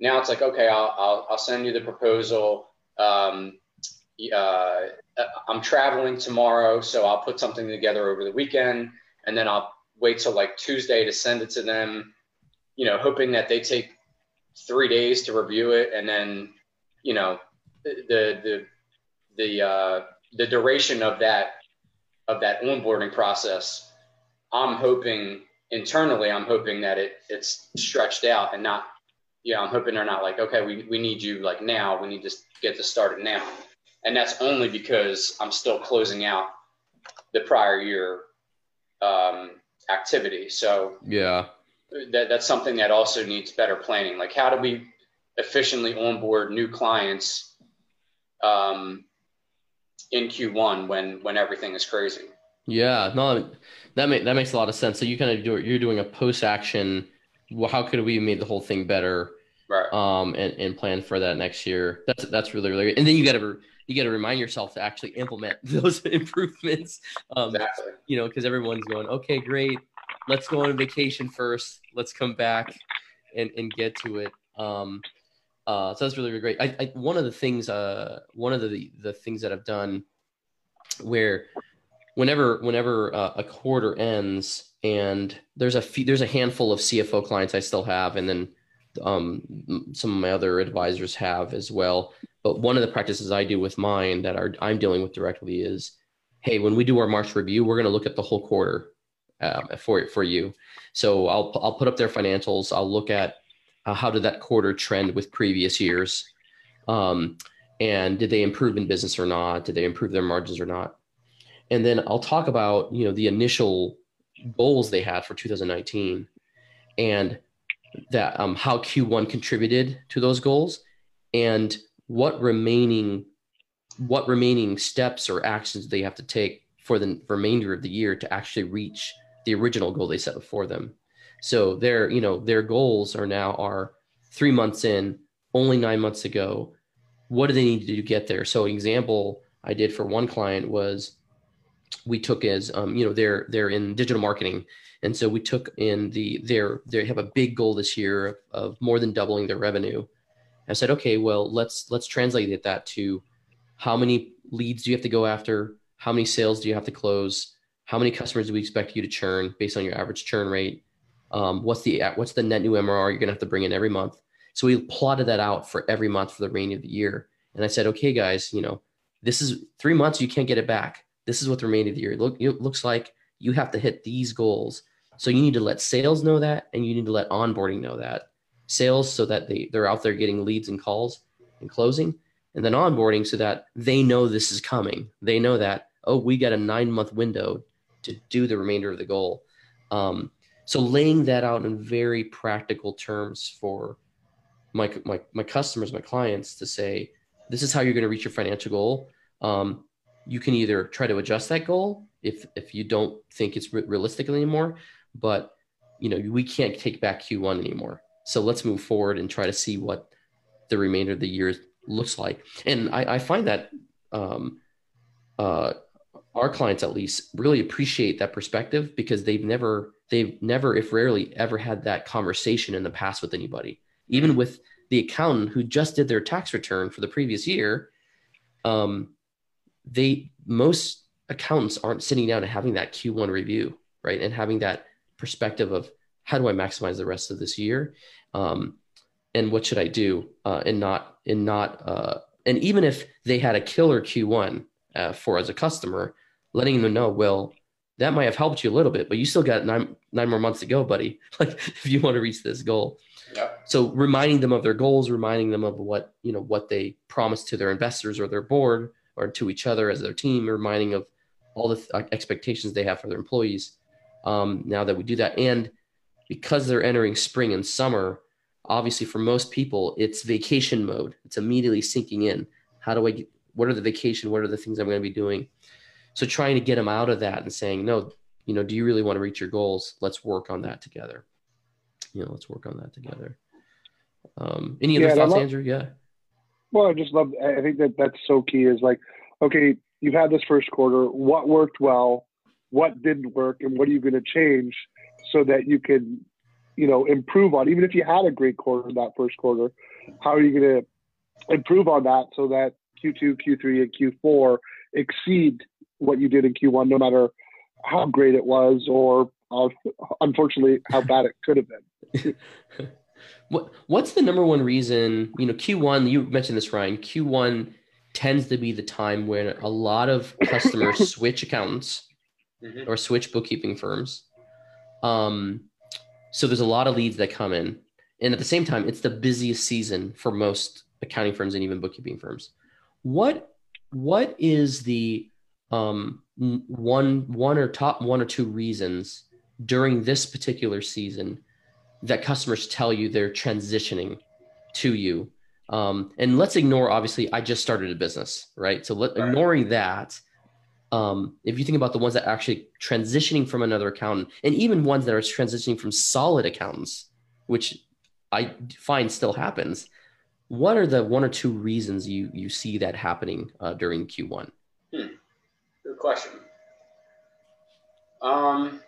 Now it's like, okay, I'll, I'll, I'll send you the proposal. Um, uh, I'm traveling tomorrow, so I'll put something together over the weekend, and then I'll wait till like Tuesday to send it to them. You know, hoping that they take three days to review it, and then, you know, the the the uh, the duration of that of that onboarding process, I'm hoping internally, I'm hoping that it it's stretched out and not, you know, I'm hoping they're not like, okay, we, we need you like now, we need to get this started now. And that's only because I'm still closing out the prior year um, activity. So yeah, that, that's something that also needs better planning. Like how do we efficiently onboard new clients um, in Q1 when when everything is crazy. Yeah, no, that make, that makes a lot of sense. So you kind of do you're doing a post action. Well, how could we make the whole thing better? Um, and, and plan for that next year. That's that's really really great. And then you got to you got to remind yourself to actually implement those improvements. Um, exactly. You know, because everyone's going, okay, great. Let's go on vacation first. Let's come back and and get to it. Um, uh, so that's really, really great. I, I, one of the things, uh, one of the the things that I've done where whenever whenever uh, a quarter ends and there's a few, there's a handful of CFO clients I still have, and then um, some of my other advisors have as well. But one of the practices I do with mine that are I'm dealing with directly is, hey, when we do our March review, we're going to look at the whole quarter um, for for you. So I'll I'll put up their financials. I'll look at uh, how did that quarter trend with previous years, um, and did they improve in business or not? Did they improve their margins or not? And then I'll talk about you know the initial goals they had for 2019, and that um, how Q1 contributed to those goals, and what remaining what remaining steps or actions they have to take for the remainder of the year to actually reach the original goal they set before them. So their, you know, their goals are now are three months in, only nine months ago. What do they need to do to get there? So example I did for one client was we took as um, you know they're they're in digital marketing and so we took in the their they have a big goal this year of, of more than doubling their revenue i said okay well let's let's translate that to how many leads do you have to go after how many sales do you have to close how many customers do we expect you to churn based on your average churn rate? Um, what's the what's the net new MRR you're gonna have to bring in every month? So we plotted that out for every month for the remainder of the year. And I said, okay, guys, you know, this is three months, you can't get it back. This is what the remainder of the year look looks like. You have to hit these goals. So you need to let sales know that, and you need to let onboarding know that. Sales so that they, they're out there getting leads and calls and closing, and then onboarding so that they know this is coming. They know that, oh, we got a nine month window to do the remainder of the goal. Um, so laying that out in very practical terms for my, my, my customers, my clients to say, this is how you're going to reach your financial goal. Um, you can either try to adjust that goal if, if you don't think it's re- realistic anymore, but you know, we can't take back Q1 anymore. So let's move forward and try to see what the remainder of the year looks like. And I, I find that um, uh, our clients at least really appreciate that perspective because they've never they've never if rarely ever had that conversation in the past with anybody even with the accountant who just did their tax return for the previous year um, they most accountants aren't sitting down and having that q1 review right and having that perspective of how do i maximize the rest of this year um, and what should i do uh, and not and not uh, and even if they had a killer q1 uh, for as a customer letting them know, well, that might have helped you a little bit, but you still got nine nine more months to go, buddy. Like if you want to reach this goal. Yeah. So reminding them of their goals, reminding them of what you know what they promised to their investors or their board or to each other as their team, reminding of all the th- expectations they have for their employees. Um, now that we do that, and because they're entering spring and summer, obviously for most people it's vacation mode. It's immediately sinking in. How do I get? What are the vacation? What are the things I'm going to be doing? so trying to get them out of that and saying no you know do you really want to reach your goals let's work on that together you know let's work on that together um any other yeah, thoughts love, andrew yeah well i just love i think that that's so key is like okay you've had this first quarter what worked well what didn't work and what are you going to change so that you can you know improve on even if you had a great quarter in that first quarter how are you going to improve on that so that q2 q3 and q4 exceed what you did in Q1, no matter how great it was or uh, unfortunately how bad it could have been. what What's the number one reason? You know, Q1. You mentioned this, Ryan. Q1 tends to be the time when a lot of customers switch accountants mm-hmm. or switch bookkeeping firms. Um, so there's a lot of leads that come in, and at the same time, it's the busiest season for most accounting firms and even bookkeeping firms. What What is the um, one one or top one or two reasons during this particular season that customers tell you they're transitioning to you um, and let's ignore obviously i just started a business right so let, right. ignoring that um, if you think about the ones that are actually transitioning from another accountant and even ones that are transitioning from solid accountants which i find still happens what are the one or two reasons you you see that happening uh, during q1 hmm. Good question. Um,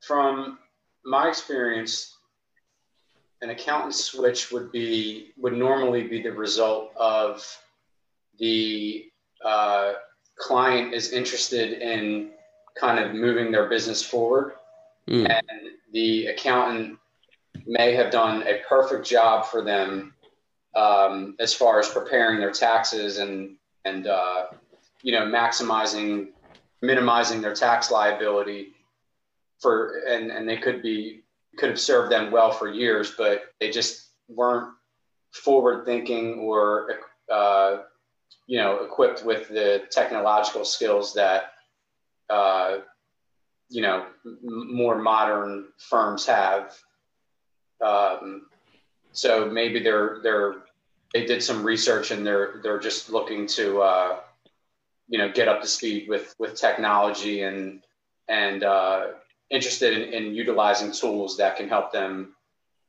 from my experience, an accountant switch would be would normally be the result of the uh, client is interested in kind of moving their business forward, mm. and the accountant may have done a perfect job for them um, as far as preparing their taxes and and uh, you know maximizing minimizing their tax liability for and and they could be could have served them well for years but they just weren't forward thinking or uh, you know equipped with the technological skills that uh, you know m- more modern firms have. Um, so maybe they're they're they did some research and they're they're just looking to uh, you know get up to speed with with technology and and uh, interested in, in utilizing tools that can help them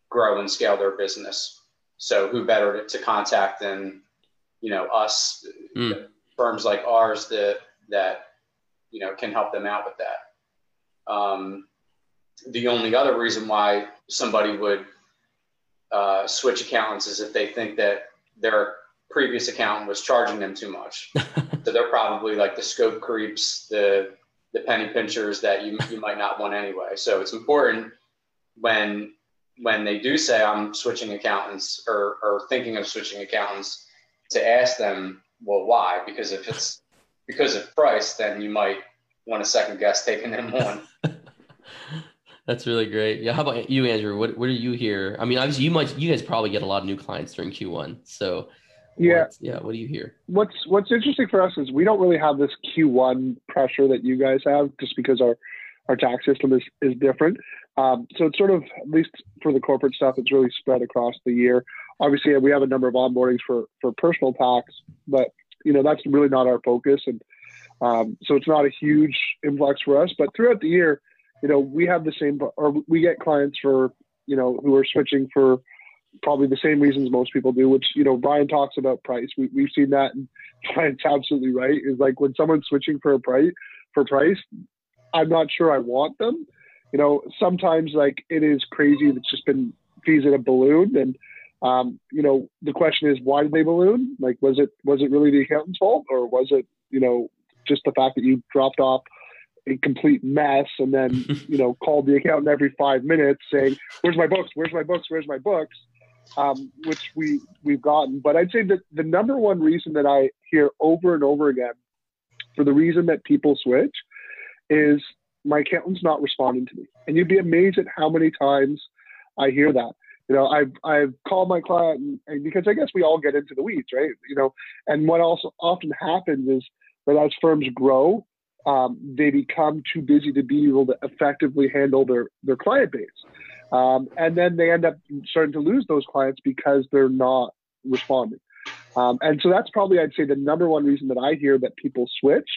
grow and scale their business. So who better to, to contact than you know us mm. firms like ours that that you know can help them out with that. Um, the only other reason why somebody would uh, switch accountants is if they think that their previous accountant was charging them too much. so they're probably like the scope creeps, the the penny pinchers that you you might not want anyway. So it's important when when they do say I'm switching accountants or or thinking of switching accountants to ask them, well, why? Because if it's because of price, then you might want to second guess taking them on. That's really great. Yeah. How about you, Andrew? What what do you hear? I mean, obviously, you might you guys probably get a lot of new clients during Q1. So yeah, what, yeah. What do you hear? What's What's interesting for us is we don't really have this Q1 pressure that you guys have, just because our our tax system is is different. Um, so it's sort of at least for the corporate stuff, it's really spread across the year. Obviously, we have a number of onboardings for for personal tax, but you know that's really not our focus, and um, so it's not a huge influx for us. But throughout the year you know, we have the same, or we get clients for, you know, who are switching for probably the same reasons most people do, which, you know, Brian talks about price. We, we've seen that and Brian's absolutely right. Is like when someone's switching for a price, for price, I'm not sure I want them. You know, sometimes like it is crazy. It's just been fees in a balloon. And, um, you know, the question is, why did they balloon? Like, was it, was it really the accountant's fault or was it, you know, just the fact that you dropped off a complete mess and then you know called the accountant every five minutes saying where's my books where's my books where's my books um, which we we've gotten. But i'd say that the number one reason that i hear over and over again for the reason that people switch is my accountant's not responding to me. And you'd be amazed at how many times i hear that. You know i've i've called my client and, and because i guess we all get into the weeds right? You know and what also often happens is that as firms grow um, they become too busy to be able to effectively handle their, their client base. Um, and then they end up starting to lose those clients because they're not responding. Um, and so that's probably, I'd say, the number one reason that I hear that people switch.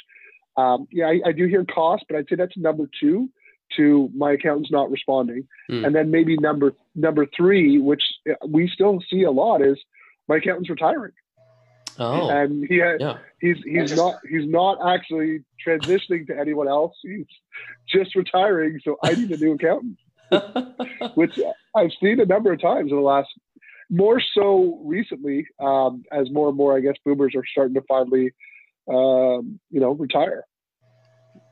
Um, yeah, I, I, do hear cost, but I'd say that's number two to my accountant's not responding. Mm. And then maybe number number three, which we still see a lot, is my accountant's retiring. Oh, and he had, yeah. he's he's not he's not actually transitioning to anyone else. He's just retiring, so I need a new accountant, which I've seen a number of times in the last, more so recently, um, as more and more I guess boomers are starting to finally, um, you know, retire.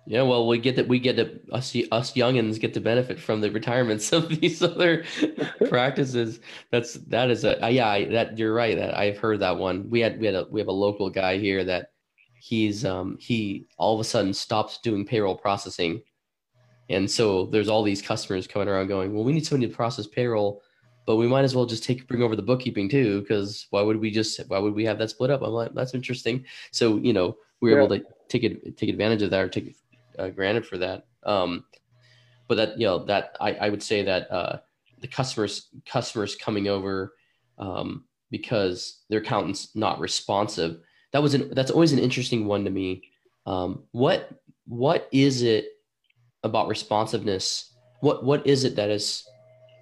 Yeah, well, we get that we get to us us youngins get to benefit from the retirements of these other practices. That's that is a uh, yeah, I, that you're right. That I've heard that one. We had we had a we have a local guy here that he's um he all of a sudden stops doing payroll processing, and so there's all these customers coming around going, well, we need somebody to process payroll, but we might as well just take bring over the bookkeeping too, because why would we just why would we have that split up? I'm like, that's interesting. So you know we were yeah. able to take it take advantage of that or take uh, granted for that. Um, but that you know that I, I would say that uh, the customers customers coming over um, because their accountant's not responsive. That was an that's always an interesting one to me. Um, what what is it about responsiveness? What what is it that is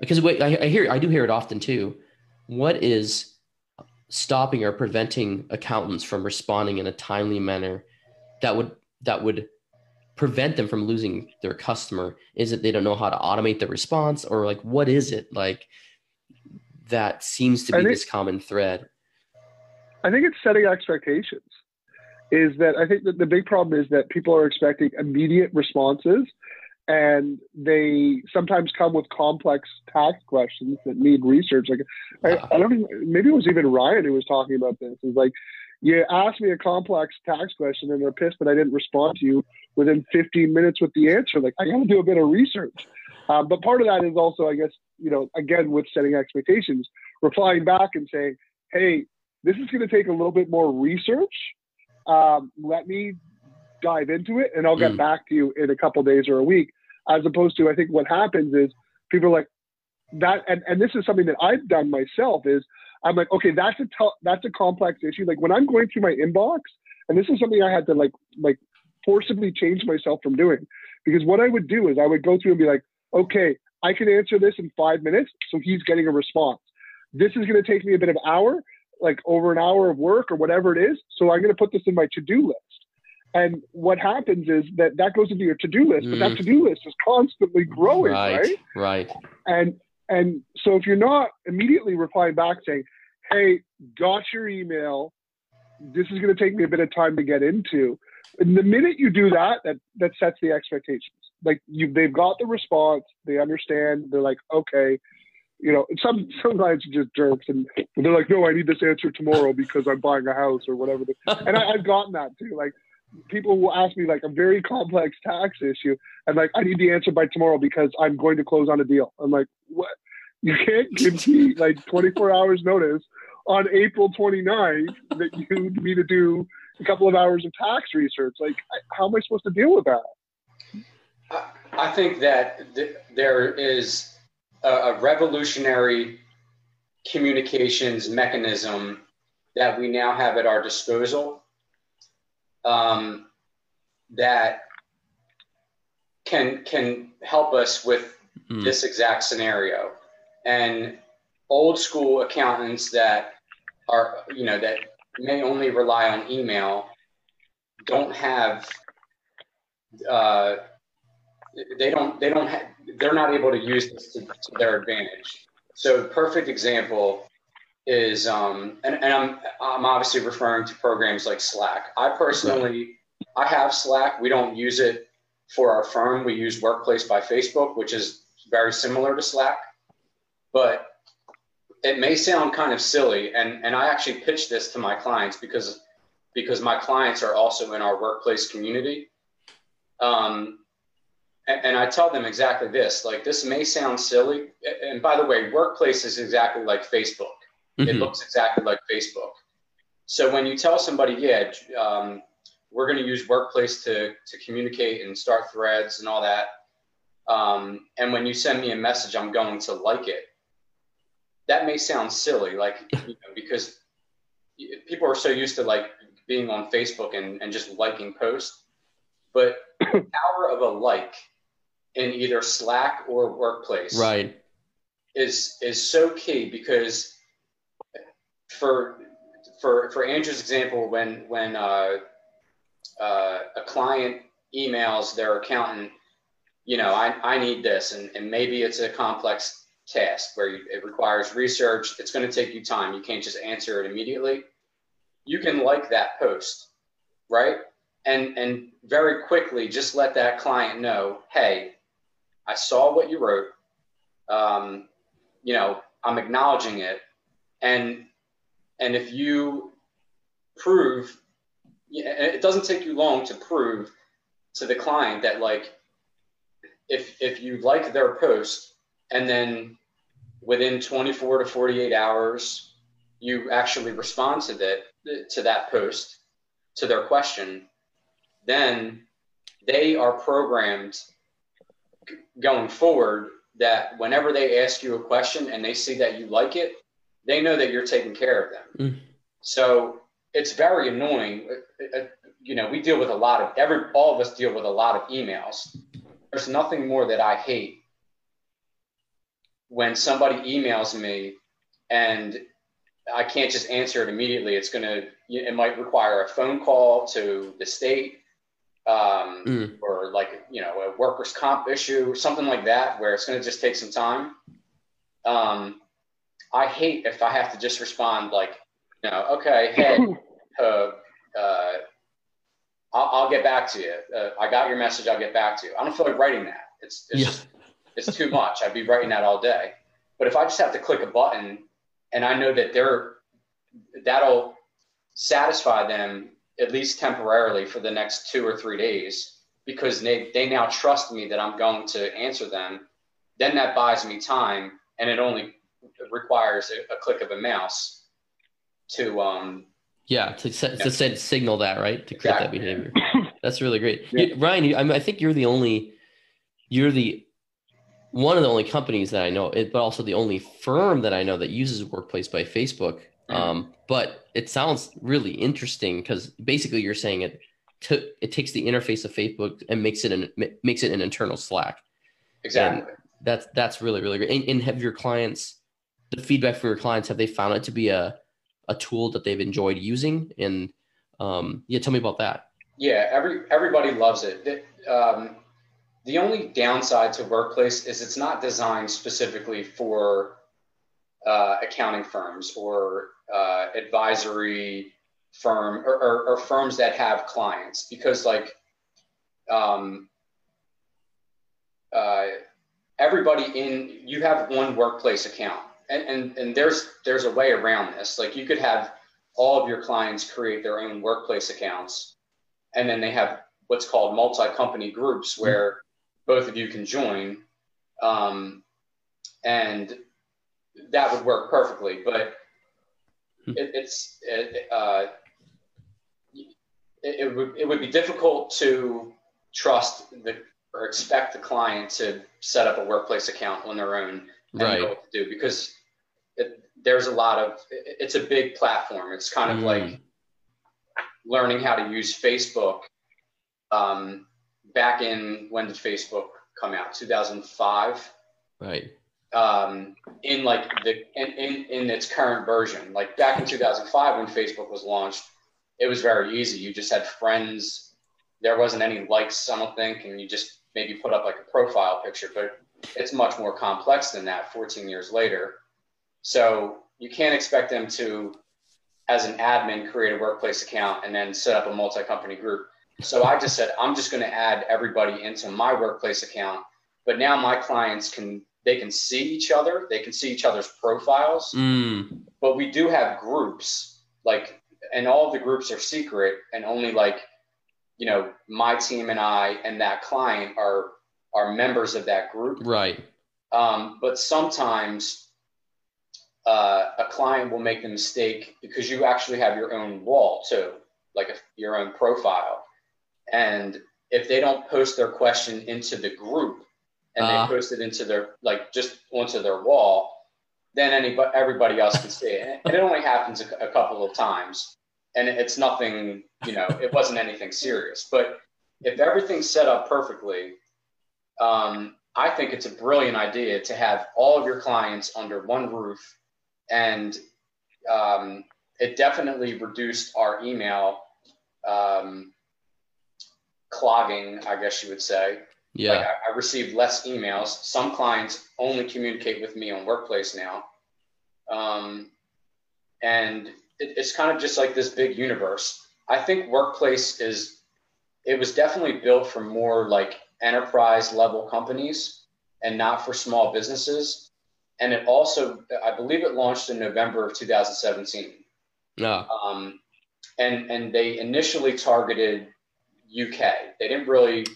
because wait, I, I hear I do hear it often too. What is stopping or preventing accountants from responding in a timely manner that would that would prevent them from losing their customer? Is it they don't know how to automate the response, or like what is it like that seems to be think, this common thread? I think it's setting expectations. Is that I think that the big problem is that people are expecting immediate responses and they sometimes come with complex tax questions that need research. Like, I, I don't even, maybe it was even Ryan who was talking about this. Is like, you asked me a complex tax question and they're pissed that I didn't respond to you within 15 minutes with the answer. Like, I got to do a bit of research. Um, but part of that is also, I guess, you know, again, with setting expectations, replying back and saying, hey, this is going to take a little bit more research. Um, let me dive into it and I'll get mm. back to you in a couple days or a week. As opposed to, I think what happens is people are like that, and, and this is something that I've done myself is I'm like, okay, that's a t- that's a complex issue. Like when I'm going through my inbox, and this is something I had to like like forcibly change myself from doing because what I would do is I would go through and be like, okay, I can answer this in five minutes, so he's getting a response. This is going to take me a bit of hour, like over an hour of work or whatever it is. So I'm going to put this in my to-do list. And what happens is that that goes into your to-do list, but that mm. to-do list is constantly growing, right? Right. right. And and so if you're not immediately replying back saying, "Hey, got your email. This is going to take me a bit of time to get into," and the minute you do that, that that sets the expectations. Like you, they've got the response. They understand. They're like, okay, you know, some some clients are just jerks, and they're like, "No, I need this answer tomorrow because I'm buying a house or whatever." and I, I've gotten that too. Like people will ask me like a very complex tax issue, and like I need the answer by tomorrow because I'm going to close on a deal. I'm like, what? You can't give me like 24 hours notice on April 29th that you need me to do a couple of hours of tax research. Like, how am I supposed to deal with that? I think that th- there is a, a revolutionary communications mechanism that we now have at our disposal um, that can can help us with mm. this exact scenario. And old school accountants that are you know that may only rely on email don't have uh, they don't they don't have they're not able to use this to, to their advantage. So perfect example is um, and, and I'm I'm obviously referring to programs like Slack. I personally I have Slack. We don't use it for our firm. We use Workplace by Facebook, which is very similar to Slack. But it may sound kind of silly, and, and I actually pitch this to my clients because because my clients are also in our workplace community. Um, and, and I tell them exactly this like, this may sound silly. And by the way, workplace is exactly like Facebook, mm-hmm. it looks exactly like Facebook. So when you tell somebody, yeah, um, we're going to use workplace to, to communicate and start threads and all that. Um, and when you send me a message, I'm going to like it. That may sound silly, like, you know, because people are so used to like being on Facebook and, and just liking posts. But the power of a like in either Slack or Workplace, right, is is so key because for for for Andrew's example, when when uh, uh, a client emails their accountant, you know, I, I need this, and, and maybe it's a complex task where you, it requires research. It's going to take you time. You can't just answer it immediately. You can like that post, right? And and very quickly just let that client know, hey, I saw what you wrote. Um, you know, I'm acknowledging it, and and if you prove, it doesn't take you long to prove to the client that like, if if you like their post, and then within 24 to 48 hours, you actually respond to that to that post to their question, then they are programmed going forward that whenever they ask you a question and they see that you like it, they know that you're taking care of them. Mm. So it's very annoying. Uh, uh, you know, we deal with a lot of every all of us deal with a lot of emails. There's nothing more that I hate when somebody emails me and I can't just answer it immediately. It's to, it might require a phone call to the state um, mm. or like you know a workers' comp issue, or something like that, where it's going to just take some time. Um, I hate if I have to just respond like, you know, okay, hey, uh, uh, I'll, I'll get back to you. Uh, I got your message. I'll get back to you. I don't feel like writing that. It's, it's Yeah. just, it's too much. I'd be writing that all day. But if I just have to click a button and I know that they're, that'll satisfy them at least temporarily for the next two or three days because they, they now trust me that I'm going to answer them, then that buys me time and it only requires a, a click of a mouse to, um, Yeah, to set, to set signal that right to create that behavior. That's really great. Yeah. You- Ryan, you, I, mean, I think you're the only, you're the one of the only companies that I know, it, but also the only firm that I know that uses Workplace by Facebook. Mhm. Um, but it sounds really interesting because basically you're saying it to, it takes the interface of Facebook and makes it an makes it an internal Slack. exactly. That's that's really really great. And, and have your clients, the feedback from your clients, have they found it to be a a tool that they've enjoyed using? And um, yeah, tell me about that. Yeah, every everybody loves it. The, um, the only downside to Workplace is it's not designed specifically for uh, accounting firms or uh, advisory firm or, or, or firms that have clients because like um, uh, everybody in you have one workplace account and, and and there's there's a way around this like you could have all of your clients create their own workplace accounts and then they have what's called multi-company groups where both of you can join um, and that would work perfectly but. It, it's it, uh, it, it would it would be difficult to trust the or expect the client to set up a workplace account on their own and know Right. what to do because it, there's a lot of it, it's a big platform it's kind of Mm. like learning how to use facebook um, back in when did facebook come out 2005 Right. Um, in like the in, in in its current version. Like back in 2005 when Facebook was launched, it was very easy. You just had friends. There wasn't any likes, I don't think, and you just maybe put up like a profile picture. But it's much more complex than that. 14 years later, so you can't expect them to, as an admin, create a workplace account and then set up a multi-company group. So I just said I'm just going to add everybody into my workplace account but now my clients can they can see each other they can see each other's profiles Mm. but we do have groups like and all the groups are secret and only like you know my team and i and that client are are members of that group Right. um, but sometimes uh, a client will make the mistake because you actually have your own wall too, like a, your own profile. And if they don't post their question into the group and Ah. they post it into their, like just onto their wall, then anybody, everybody else can see it. And it only happens a, a couple of times. And it's nothing, you know, it wasn't anything serious. But if everything's set up perfectly, um, I think it's a brilliant idea to have all of your clients under one roof, and um, it definitely reduced our email um, clogging, I guess you would say. Yeah. Like I, I received less emails. Some clients only communicate with me on Workplace now, um, and it, it's kind of just like this big universe. I think Workplace is. It was definitely built for more like enterprise level companies and not for small businesses. And it also, I believe, it launched in November of 2017. Ah. Um, and and they initially targeted UK. They didn't really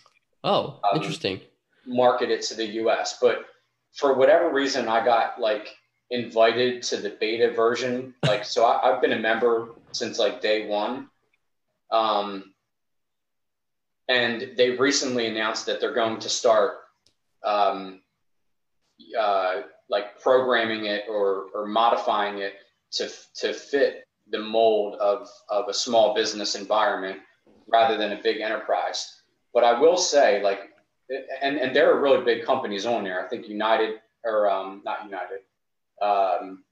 Oh, Um, interesting. market it to the US. But for whatever reason, I got like invited to the beta version. Like, so I, I've been a member since like day one. Um, and they recently announced that they're going to start um, uh, like programming it or, or modifying it to, to fit the mold of, of a small business environment rather than a big enterprise. But I will say, like, and, and there are really big companies on there. I think United or um, not United, um,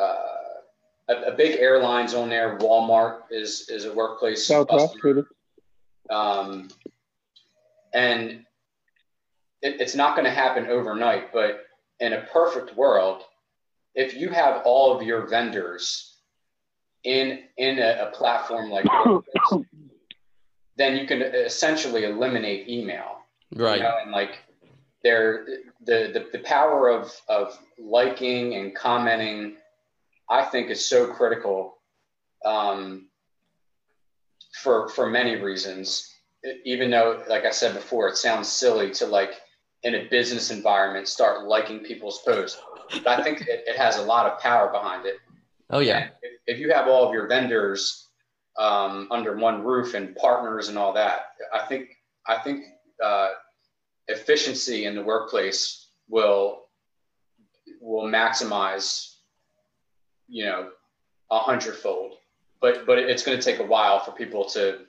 uh, a, a big airlines on there. Walmart is is a workplace. Southwest. Um, and it, it's not going to happen overnight, but in a perfect world, if you have all of your vendors in in a, a platform like Workplace, then you can essentially eliminate email. Right. You know? And like there the, the the power of of liking and commenting, I think is so critical. Um, for for many reasons. Even though, like I said before, it sounds silly to like in a business environment start liking people's posts, but I think it, it has a lot of power behind it. Oh yeah. If, if, you have all of your vendors um, under one roof and partners and all that, I think I think uh, efficiency in the workplace will will maximize, you know, a hundredfold. But but it's going to take a while for people to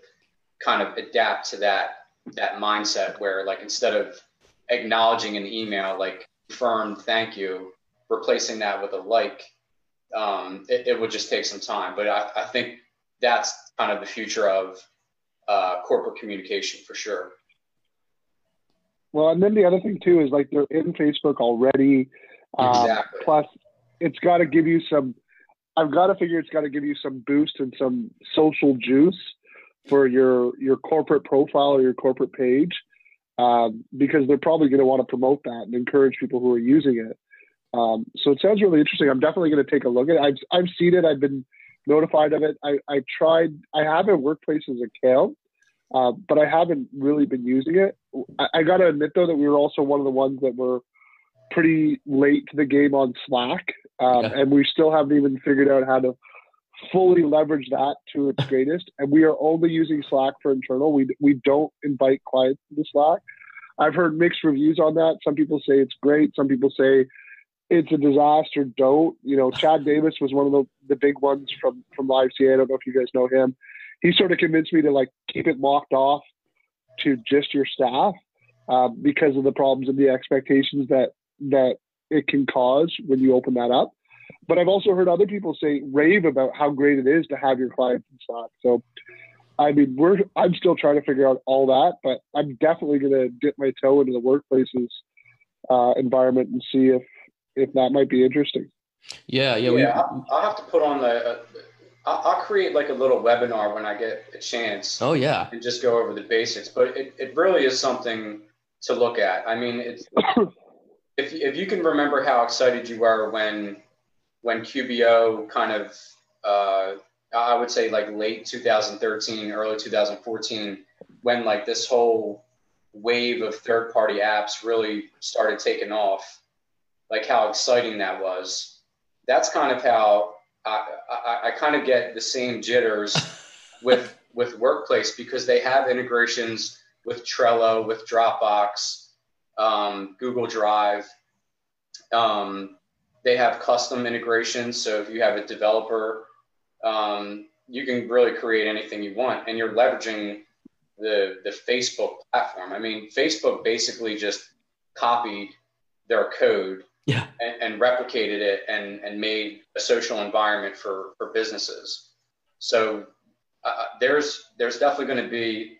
kind of adapt to that that mindset where like instead of acknowledging an email like firm thank you replacing that with a like um, it, it, would just take some time. But I, I think that's kind of the future of uh, corporate communication for sure well and then the other thing too is like they're in facebook already um, exactly. plus it's got to give you some I've got to figure it's got to give you some boost and some social juice for your your corporate profile or your corporate page, um, because they're probably going to want to promote that and encourage people who are using it. Um, so it sounds really interesting. I'm definitely going to take a look at it. I've I've seen it. I've been notified of it. I I tried. I have a workplace's account, uh, but I haven't really been using it. I, I got to admit though that we were also one of the ones that were pretty late to the game on Slack, um, yeah. and we still haven't even figured out how to fully leverage that to its greatest. and we are only using Slack for internal. We we don't invite clients to Slack. I've heard mixed reviews on that. Some people say it's great. Some people say it's a disaster. Don't you know? Chad Davis was one of the, the big ones from from LiveCA. I don't know if you guys know him. He sort of convinced me to like keep it locked off to just your staff uh, because of the problems and the expectations that that it can cause when you open that up. But I've also heard other people say rave about how great it is to have your clients in Slack. So, I mean, we're I'm still trying to figure out all that, but I'm definitely going to dip my toe into the workplaces uh, environment and see if if that might be interesting. Yeah, yeah. Yeah, I'll, I'll have to put on the. Uh, I'll create like a little webinar when I get a chance. Oh yeah. And just go over the basics, but it, it really is something to look at. I mean, it's if if you can remember how excited you were when when QBO kind of uh, I would say like late 2013, early 2014, when like this whole wave of third party apps really started taking off, like how exciting that was. That's kind of how I, I, I kind of get the same jitters with with Workplace because they have integrations with Trello, with Dropbox, um, Google Drive. Um, they have custom integrations. So if you have a developer, um, you can really create anything you want, and you're leveraging the the Facebook platform. I mean, Facebook basically just copied their code yeah. and, and replicated it and, and made a social environment for, for businesses. So uh, there's there's definitely going to be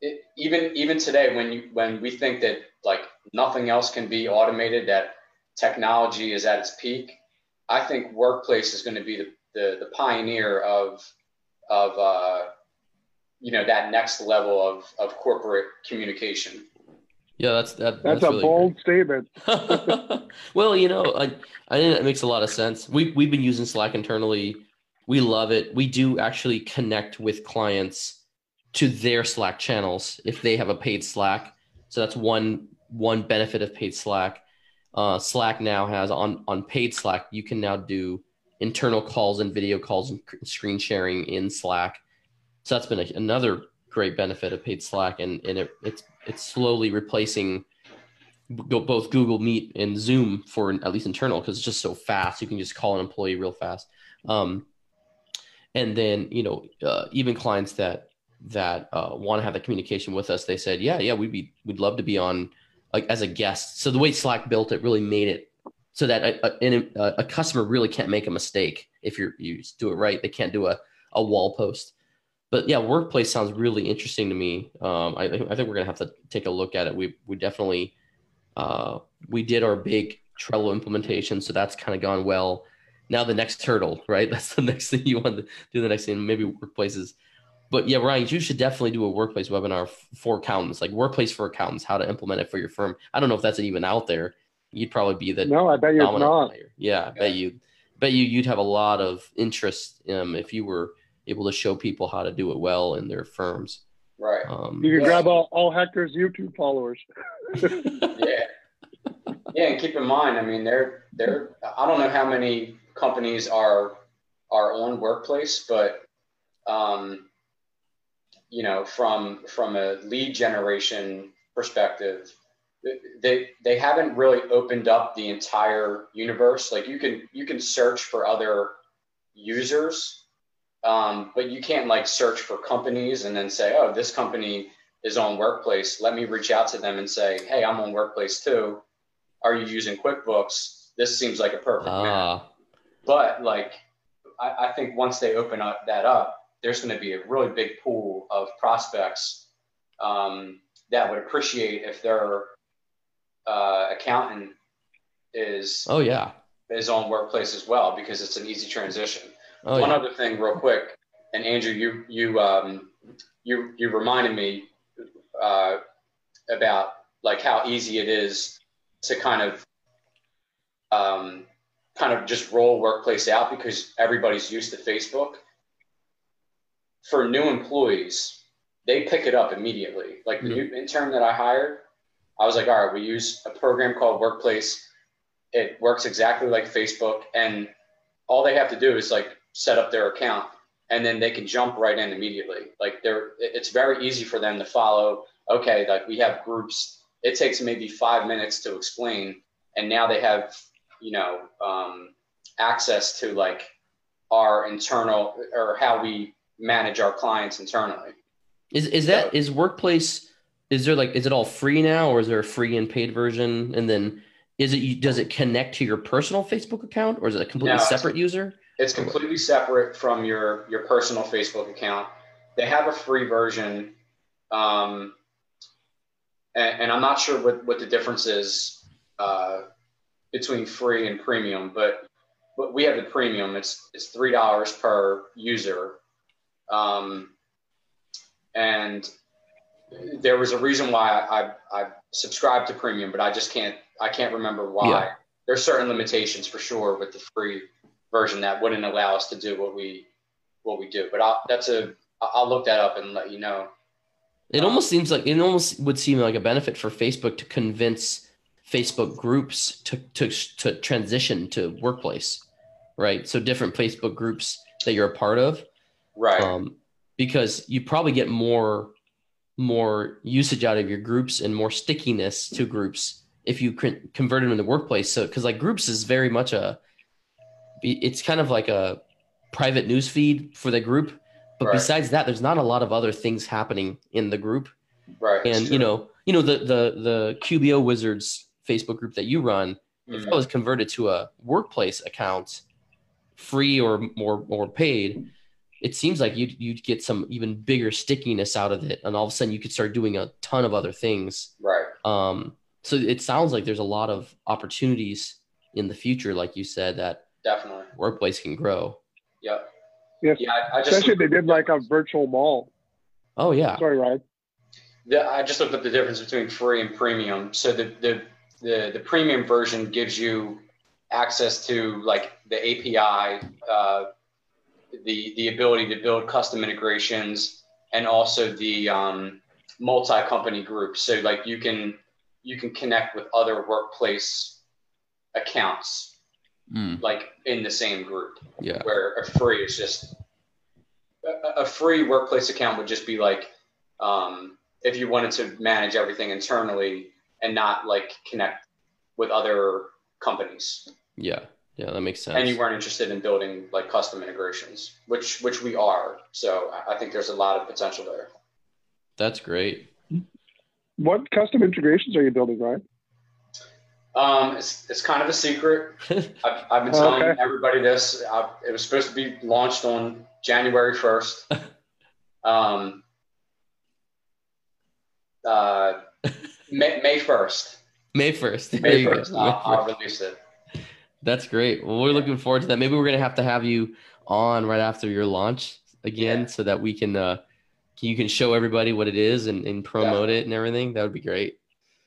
it, even even today when you when we think that like nothing else can be automated that technology is at its peak i think workplace is going to be the, the, the pioneer of of uh, you know that next level of, of corporate communication yeah that's that, that's, that's a really bold great. statement well you know I, I think it makes a lot of sense we, we've been using slack internally we love it we do actually connect with clients to their Slack channels if they have a paid Slack. So that's one one benefit of paid Slack. Uh, Slack now has on on paid Slack you can now do internal calls and video calls and screen sharing in Slack. So that's been a, another great benefit of paid Slack, and and it, it's it's slowly replacing both Google Meet and Zoom for at least internal because it's just so fast. You can just call an employee real fast. Um, and then you know uh, even clients that that uh, want to have the communication with us, they said, yeah, yeah, we'd be, we'd love to be on like as a guest. So the way Slack built it really made it so that a, a, a customer really can't make a mistake if you're, you do it right. They can't do a, a wall post. But yeah, workplace sounds really interesting to me. Um, I, I think we're gonna have to take a look at it. We we definitely uh, we did our big Trello implementation, so that's kind of gone well. Now the next hurdle, right? That's the next thing you want to do. The next thing, maybe workplaces but yeah, Ryan, you should definitely do a workplace webinar for accountants, like workplace for accountants, how to implement it for your firm. I don't know if that's even out there. You'd probably be the no. I bet you're not. Player. Yeah, I bet you. Bet you you'd have a lot of interest um, if you were able to show people how to do it well in their firms. Right. Um, you can yeah. grab all, all Hector's YouTube followers. yeah. Yeah, and keep in mind, I mean, they're they're. I don't know how many companies are are on workplace, but um, you know, from from a lead generation perspective, they they haven't really opened up the entire universe. Like you can you can search for other users, um, but you can't like search for companies and then say, oh, this company is on Workplace. Let me reach out to them and say, hey, I'm on Workplace too. Are you using QuickBooks? This seems like a perfect match. Ah. But like, I, I think once they open up that up, there's going to be a really big pool of prospects um, that would appreciate if their uh, accountant is oh yeah is on workplace as well because it's an easy transition. Oh, One yeah. other thing, real quick, and Andrew, you you um, you you reminded me uh, about like how easy it is to kind of um, kind of just roll workplace out because everybody's used to Facebook. For new employees, they pick it up immediately. Like the mm-hmm. new intern that I hired, I was like, all right, we use a program called Workplace. It works exactly like Facebook, and all they have to do is like set up their account, and then they can jump right in immediately. Like they're, it's very easy for them to follow. Okay, like we have groups. It takes maybe five minutes to explain, and now they have, you know, um, access to like our internal or how we manage our clients internally. Is is that so, is workplace is there like is it all free now or is there a free and paid version and then is it does it connect to your personal facebook account or is it a completely no, separate user it's completely separate from your your personal facebook account they have a free version um, and, and, i'm not sure what, what the difference is uh, between free and premium but but we have the premium it's it's three dollars per user um, and there was a reason why I, I, I, subscribed to premium, but I just can't I can't remember why. Yeah. There's certain limitations for sure with the free version that wouldn't allow us to do what we what we do. But I'll, that's a I'll look that up and let you know. It almost seems like it almost would seem like a benefit for Facebook to convince Facebook groups to to to transition to workplace, right? So different Facebook groups that you're a part of, right? Um, because you probably get more more usage out of your groups and more stickiness to groups if you convert them in the workplace. So, because like groups is very much a, it's kind of like a private news feed for the group. But right. besides that, there's not a lot of other things happening in the group. Right. And you know, you know the the the QBO Wizards Facebook group that you run, mm-hmm. if that was converted to a workplace account, free or more or paid, it seems like you'd, you'd get some even bigger stickiness out of it and all of a sudden you could start doing a ton of other things right um so it sounds like there's a lot of opportunities in the future like you said that definitely workplace can grow yep yes. yeah I, I just especially they did like a virtual mall oh yeah sorry Ryan. Yeah, I just looked up the difference between free and premium. So the, the the the premium version gives you access to like the API uh, the the ability to build custom integrations and also the um, multi-company groups. So like you can you can connect with other workplace accounts mm. like in the same group. Yeah. Where a free is just a, a free workplace account would just be like um, if you wanted to manage everything internally and not like connect with other companies. Yeah. Yeah, that makes sense. And you weren't interested in building like custom integrations, which which we are. So I think there's a lot of potential there. That's great. What custom integrations are you building, Ryan? Um, it's, it's kind of a secret. I've, I've been telling okay. everybody this. I, it was supposed to be launched on January 1st. um, uh, May, May 1st. May 1st. May 1st. I'll, I'll release it. That's great. Well, we're looking forward to that. Maybe we're gonna have to have you on right after your launch again, yeah. so that we can uh, you can show everybody what it is and, and promote it and everything, that would be great.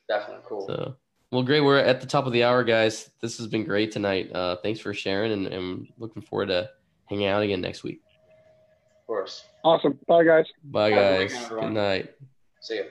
Definitely cool. So, well, great. We're at the top of the hour, guys. This has been great tonight. Uh, thanks for sharing, and, and looking forward to hanging out again next week. Of course. Awesome. Bye, guys. Bye, guys. Good night. See you.